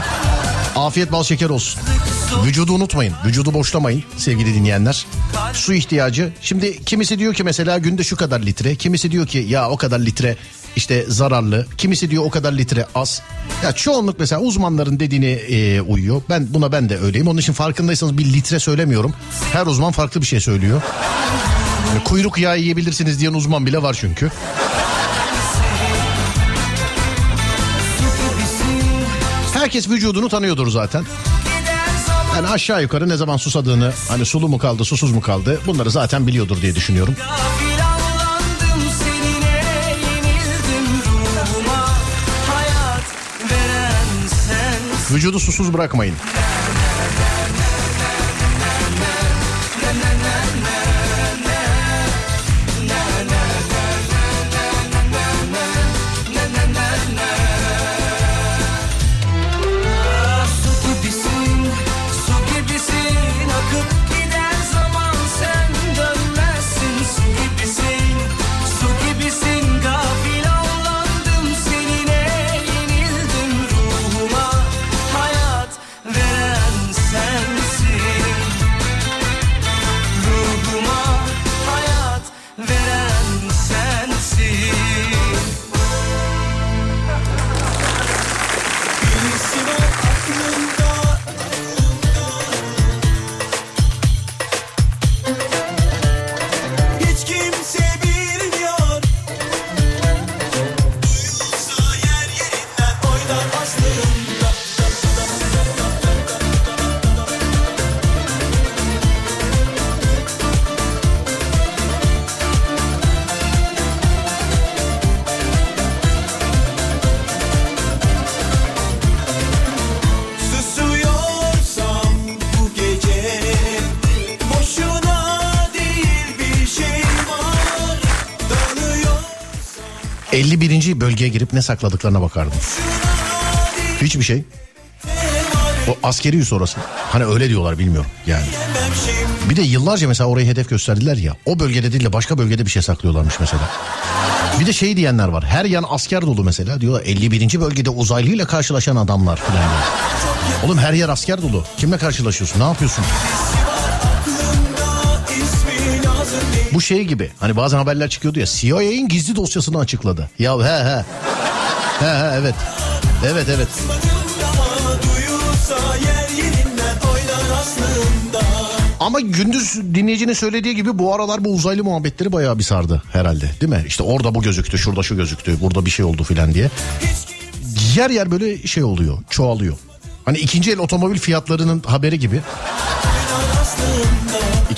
Afiyet bal şeker olsun. Vücudu unutmayın. Vücudu boşlamayın sevgili dinleyenler. Su ihtiyacı. Şimdi kimisi diyor ki mesela günde şu kadar litre. Kimisi diyor ki ya o kadar litre işte zararlı. Kimisi diyor o kadar litre az. Ya çoğunluk mesela uzmanların dediğini e, uyuyor. Ben buna ben de öyleyim. Onun için farkındaysanız bir litre söylemiyorum. Her uzman farklı bir şey söylüyor. Yani kuyruk yağı yiyebilirsiniz diyen uzman bile var çünkü. Herkes vücudunu tanıyordur zaten. Yani aşağı yukarı ne zaman susadığını hani sulu mu kaldı susuz mu kaldı bunları zaten biliyordur diye düşünüyorum. Vücudu susuz bırakmayın. 51. bölgeye girip ne sakladıklarına bakardım. Hiçbir şey. O askeri üs orası. Hani öyle diyorlar bilmiyorum yani. Bir de yıllarca mesela orayı hedef gösterdiler ya. O bölgede değil de başka bölgede bir şey saklıyorlarmış mesela. Bir de şey diyenler var. Her yan asker dolu mesela. Diyorlar 51. bölgede uzaylıyla karşılaşan adamlar falan. Oğlum her yer asker dolu. Kimle karşılaşıyorsun? Ne yapıyorsun? Bu şey gibi. Hani bazen haberler çıkıyordu ya. CIA'in gizli dosyasını açıkladı. Ya he he. He he evet. Evet evet. Ama gündüz dinleyicinin söylediği gibi bu aralar bu uzaylı muhabbetleri bayağı bir sardı herhalde. Değil mi? İşte orada bu gözüktü, şurada şu gözüktü, burada bir şey oldu filan diye. Yer yer böyle şey oluyor, çoğalıyor. Hani ikinci el otomobil fiyatlarının haberi gibi.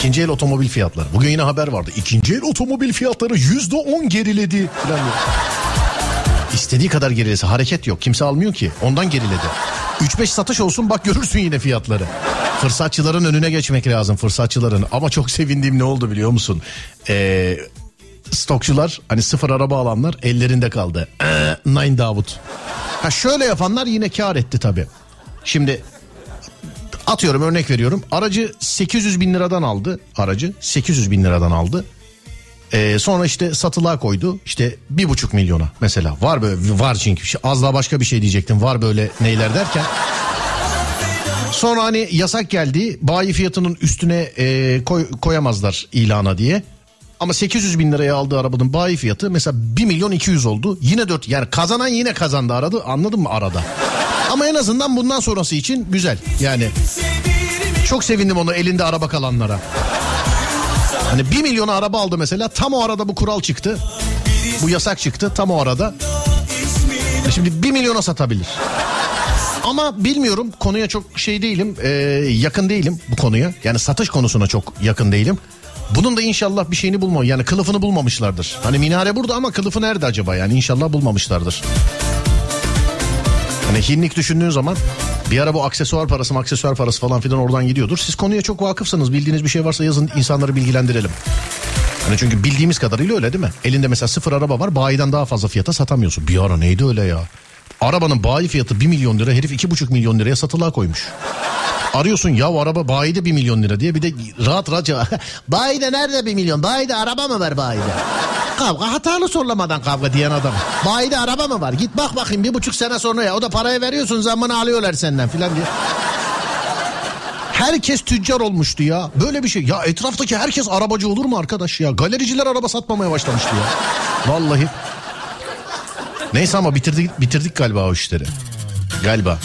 İkinci el otomobil fiyatları. Bugün yine haber vardı. İkinci el otomobil fiyatları yüzde on geriledi. İstediği kadar gerilese hareket yok. Kimse almıyor ki. Ondan geriledi. 3-5 satış olsun bak görürsün yine fiyatları. Fırsatçıların önüne geçmek lazım fırsatçıların. Ama çok sevindiğim ne oldu biliyor musun? Ee, stokçular hani sıfır araba alanlar ellerinde kaldı. Ee, Nine Davut. Ha şöyle yapanlar yine kar etti tabii. Şimdi atıyorum örnek veriyorum. Aracı 800 bin liradan aldı aracı. 800 bin liradan aldı. Ee, sonra işte satılığa koydu. İşte bir buçuk milyona mesela. Var böyle var çünkü. Az daha başka bir şey diyecektim. Var böyle neyler derken. Sonra hani yasak geldi. Bayi fiyatının üstüne e, koy- koyamazlar ilana diye. Ama 800 bin liraya aldığı arabanın bayi fiyatı mesela 1 milyon 200 oldu. Yine 4 yani kazanan yine kazandı aradı anladın mı arada. Ama en azından bundan sonrası için güzel yani. Çok sevindim onu elinde araba kalanlara. Hani 1 milyona araba aldı mesela tam o arada bu kural çıktı. Bu yasak çıktı tam o arada. E Şimdi 1 milyona satabilir. Ama bilmiyorum konuya çok şey değilim e, yakın değilim bu konuya. Yani satış konusuna çok yakın değilim. Bunun da inşallah bir şeyini bulma yani kılıfını bulmamışlardır. Hani minare burada ama kılıfı nerede acaba yani inşallah bulmamışlardır. Hani hinlik düşündüğün zaman bir ara bu aksesuar parası aksesuar parası falan filan oradan gidiyordur. Siz konuya çok vakıfsınız bildiğiniz bir şey varsa yazın insanları bilgilendirelim. Hani çünkü bildiğimiz kadarıyla öyle değil mi? Elinde mesela sıfır araba var bayiden daha fazla fiyata satamıyorsun. Bir ara neydi öyle ya? Arabanın bayi fiyatı 1 milyon lira herif 2,5 milyon liraya satılığa koymuş. Arıyorsun ya araba bayide 1 milyon lira diye bir de rahat rahat cevap. (laughs) bayide nerede 1 milyon? Bayide araba mı var bayide? Kavga hatalı sorulamadan kavga diyen adam. Bayide araba mı var? Git bak bakayım bir buçuk sene sonra ya. O da parayı veriyorsun zammını alıyorlar senden filan diye. Herkes tüccar olmuştu ya. Böyle bir şey. Ya etraftaki herkes arabacı olur mu arkadaş ya? Galericiler araba satmamaya başlamıştı ya. Vallahi. Neyse ama bitirdik, bitirdik galiba o işleri. Galiba.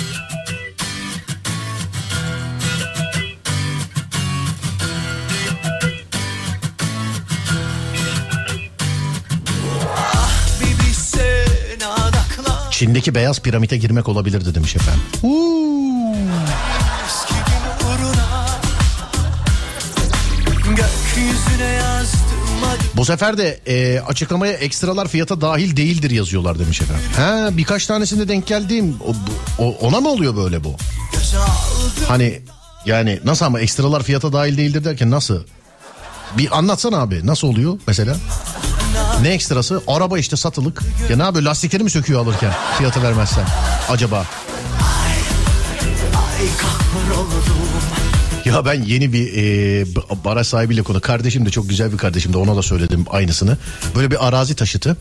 Adaklar Çin'deki beyaz piramite girmek olabilirdi demiş efendim. Eski Bu sefer de e, açıklamaya ekstralar fiyata dahil değildir yazıyorlar demiş efendim. Ha birkaç tanesinde denk geldiğim o, o- ona mı oluyor böyle bu? Hani yani nasıl ama ekstralar fiyata dahil değildir derken nasıl? Bir anlatsana abi nasıl oluyor mesela? Ne ekstrası? Araba işte satılık. Ya ne yapıyor lastikleri mi söküyor alırken fiyatı vermezsen? Acaba? Ya ben yeni bir e, b- baraj sahibiyle konu. Kardeşim de çok güzel bir kardeşim de ona da söyledim aynısını. Böyle bir arazi taşıtı.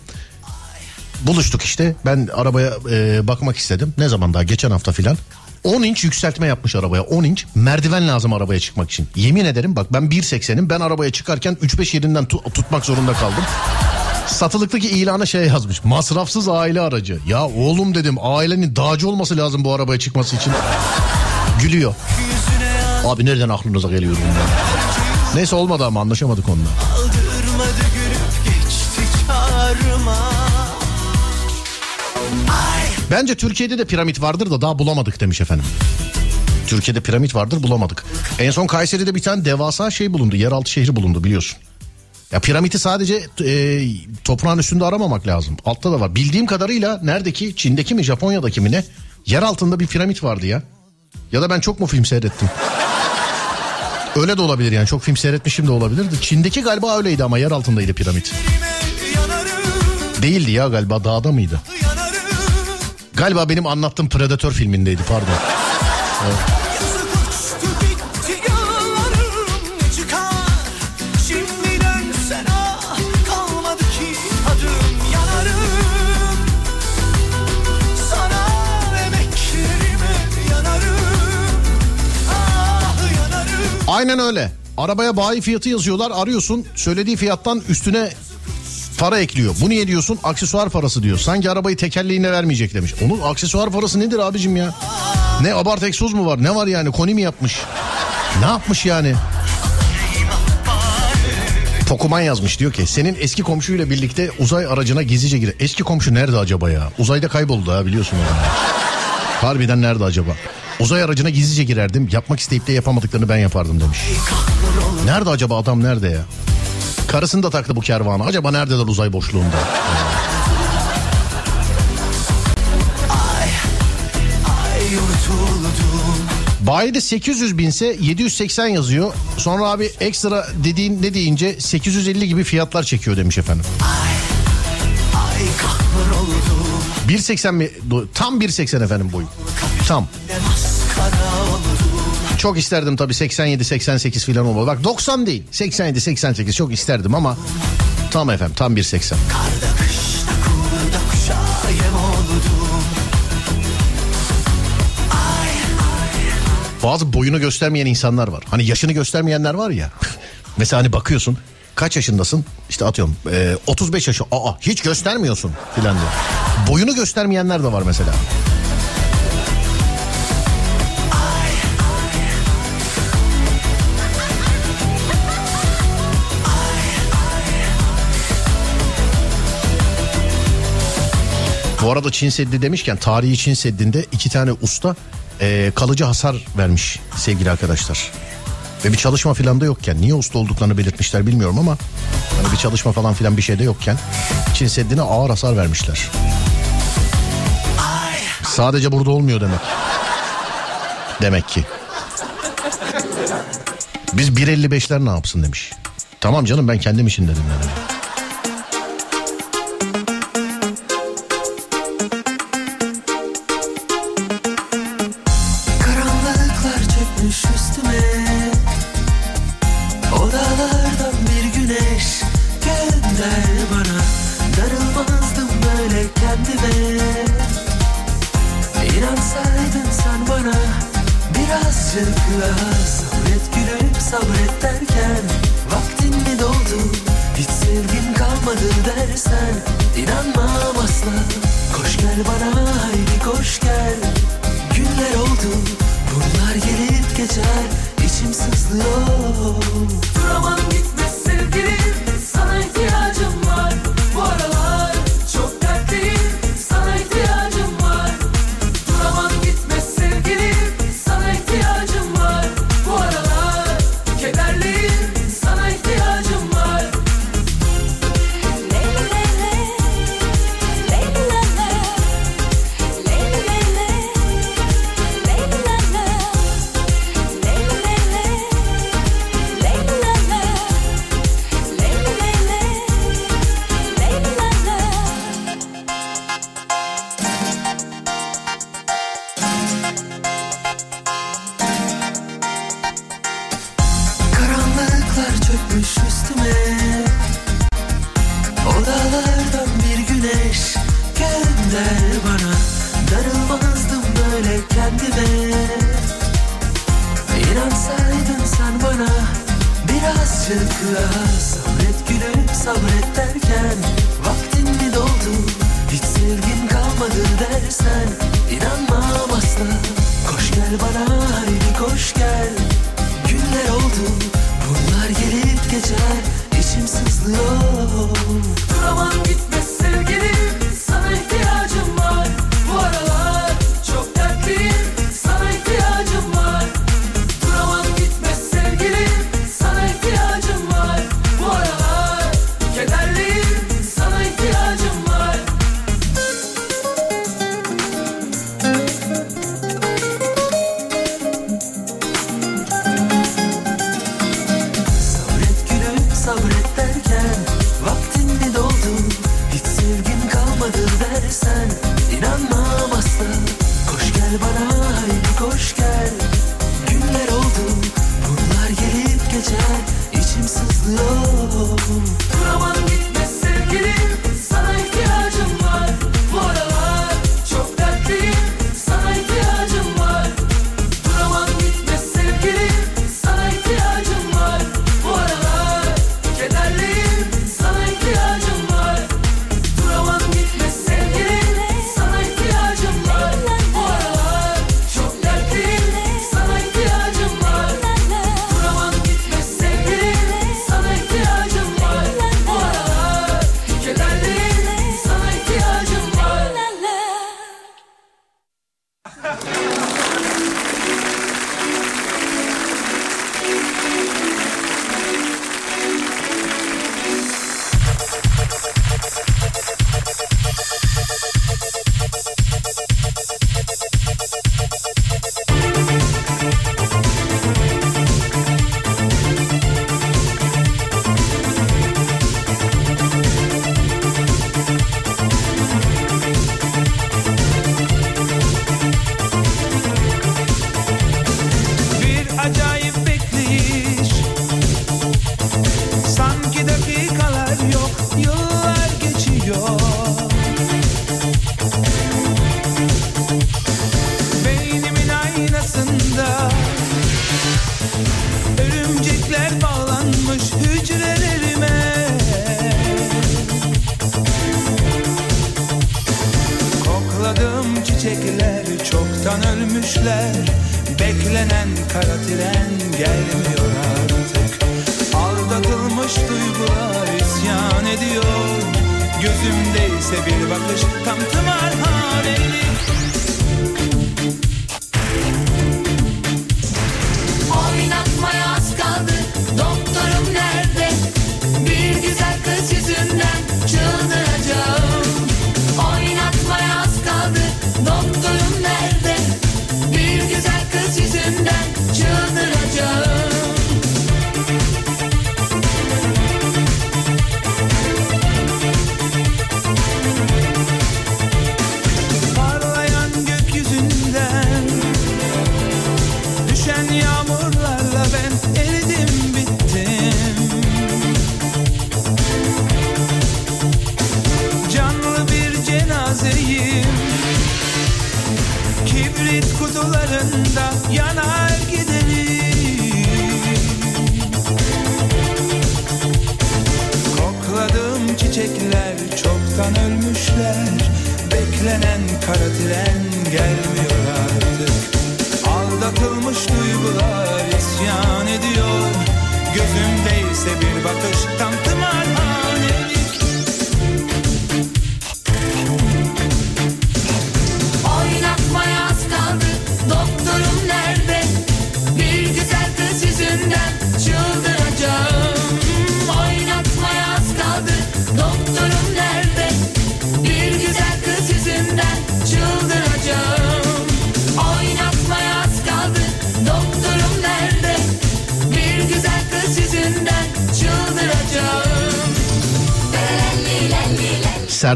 Buluştuk işte. Ben arabaya e, bakmak istedim. Ne zaman daha? Geçen hafta filan. 10 inç yükseltme yapmış arabaya. 10 inç merdiven lazım arabaya çıkmak için. Yemin ederim bak ben 1.80'im. Ben arabaya çıkarken 3-5 yerinden tu- tutmak zorunda kaldım. Satılıktaki ilana şey yazmış. Masrafsız aile aracı. Ya oğlum dedim ailenin dağcı olması lazım bu arabaya çıkması için. Gülüyor. Abi nereden aklınıza geliyor bunlar? Neyse olmadı ama anlaşamadık onunla. Aldırmadı gülüp geçti çağrıma Bence Türkiye'de de piramit vardır da daha bulamadık demiş efendim. Türkiye'de piramit vardır bulamadık. En son Kayseri'de bir tane devasa şey bulundu. Yeraltı şehri bulundu biliyorsun. Ya piramiti sadece e, toprağın üstünde aramamak lazım. Altta da var. Bildiğim kadarıyla neredeki Çin'deki mi Japonya'daki mi ne? Yer altında bir piramit vardı ya. Ya da ben çok mu film seyrettim? Öyle de olabilir yani çok film seyretmişim de olabilir. Çin'deki galiba öyleydi ama yer altındaydı piramit. Değildi ya galiba dağda mıydı? Galiba benim anlattığım Predator filmindeydi pardon. Yazık Aynen öyle. Arabaya bayi fiyatı yazıyorlar arıyorsun söylediği fiyattan üstüne para ekliyor. Bu niye diyorsun? Aksesuar parası diyor. Sanki arabayı tekerleğine vermeyecek demiş. Onun aksesuar parası nedir abicim ya? Ne abart egzoz mu var? Ne var yani? Koni mi yapmış? Ne yapmış yani? Pokuman yazmış diyor ki senin eski komşuyla birlikte uzay aracına gizlice gir. Eski komşu nerede acaba ya? Uzayda kayboldu ha biliyorsun onu. Harbiden nerede acaba? Uzay aracına gizlice girerdim. Yapmak isteyip de yapamadıklarını ben yapardım demiş. Nerede acaba adam nerede ya? Karısını da taktı bu kervana. Acaba neredeler uzay boşluğunda? Ay Bayide 800 binse 780 yazıyor. Sonra abi ekstra dediğin ne deyince 850 gibi fiyatlar çekiyor demiş efendim. Ay kahroldum 1.80 mi? Tam 1.80 efendim boyu. Tam. Çok isterdim tabii 87-88 falan olmalı. Bak 90 değil 87-88 çok isterdim ama tam efendim tam 1.80. Karda kışta kurda kuşa yem oldum Bazı boyunu göstermeyen insanlar var. Hani yaşını göstermeyenler var ya. (laughs) Mesela hani bakıyorsun kaç yaşındasın? İşte atıyorum e, 35 yaşı. Aa hiç göstermiyorsun filan diyor. Boyunu göstermeyenler de var mesela. Bu arada Çin Seddi demişken tarihi Çin Seddi'nde iki tane usta e, kalıcı hasar vermiş sevgili arkadaşlar. Ve bir çalışma falan da yokken niye usta olduklarını belirtmişler bilmiyorum ama hani bir çalışma falan filan bir şey de yokken Çin Seddi'ne ağır hasar vermişler. Sadece burada olmuyor demek. Demek ki. Biz 1.55'ler ne yapsın demiş. Tamam canım ben kendim için dedim yani.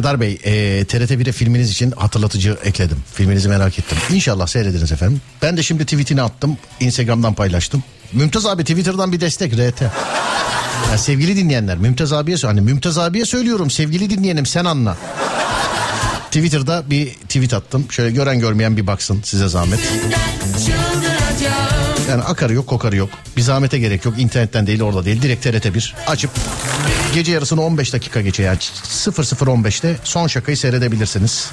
Serdar Bey e, TRT 1'e filminiz için hatırlatıcı ekledim. Filminizi merak ettim. İnşallah seyrediniz efendim. Ben de şimdi tweetini attım. Instagram'dan paylaştım. Mümtaz abi Twitter'dan bir destek RT. Ya sevgili dinleyenler Mümtaz abiye hani Mümtaz abiye söylüyorum sevgili dinleyenim sen anla. Twitter'da bir tweet attım. Şöyle gören görmeyen bir baksın size zahmet. Yani akarı yok kokarı yok. Bir zahmete gerek yok. İnternetten değil orada değil. Direkt TRT1 açıp gece yarısını 15 dakika geçe yani 00.15'te son şakayı seyredebilirsiniz.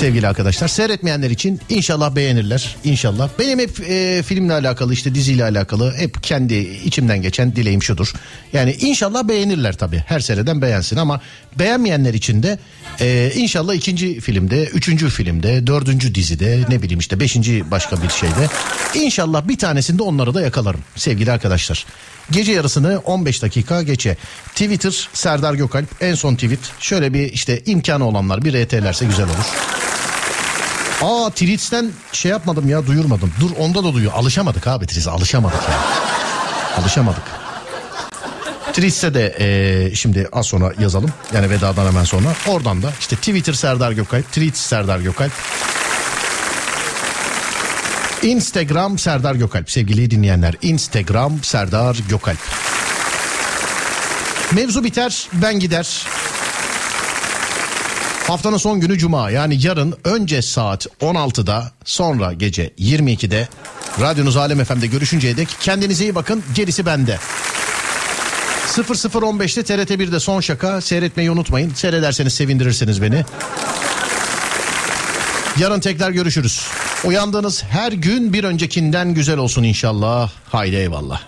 Sevgili arkadaşlar seyretmeyenler için inşallah beğenirler inşallah. Benim hep e, filmle alakalı işte diziyle alakalı hep kendi içimden geçen dileğim şudur. Yani inşallah beğenirler tabii her seyreden beğensin ama beğenmeyenler için de e, inşallah ikinci filmde, üçüncü filmde, dördüncü dizide ne bileyim işte beşinci başka bir şeyde inşallah bir tanesinde onları da yakalarım sevgili arkadaşlar. Gece yarısını 15 dakika geçe. Twitter Serdar Gökalp en son tweet. Şöyle bir işte imkanı olanlar bir RT'lerse güzel olur. Aa tweets'ten şey yapmadım ya duyurmadım. Dur onda da duyuyor. Alışamadık abi tweets'e alışamadık ya. Alışamadık. Tweets'e de e, şimdi az sonra yazalım. Yani vedadan hemen sonra. Oradan da işte Twitter Serdar Gökalp, Tweets Serdar Gökalp. Instagram Serdar Gökalp sevgili dinleyenler. Instagram Serdar Gökalp. Mevzu biter ben gider. Haftanın son günü cuma yani yarın önce saat 16'da sonra gece 22'de radyonuz Alem FM'de görüşünceye dek kendinize iyi bakın gerisi bende. 0015'te TRT 1'de son şaka seyretmeyi unutmayın. Seyrederseniz sevindirirsiniz beni. Yarın tekrar görüşürüz. Uyandığınız her gün bir öncekinden güzel olsun inşallah. Haydi eyvallah.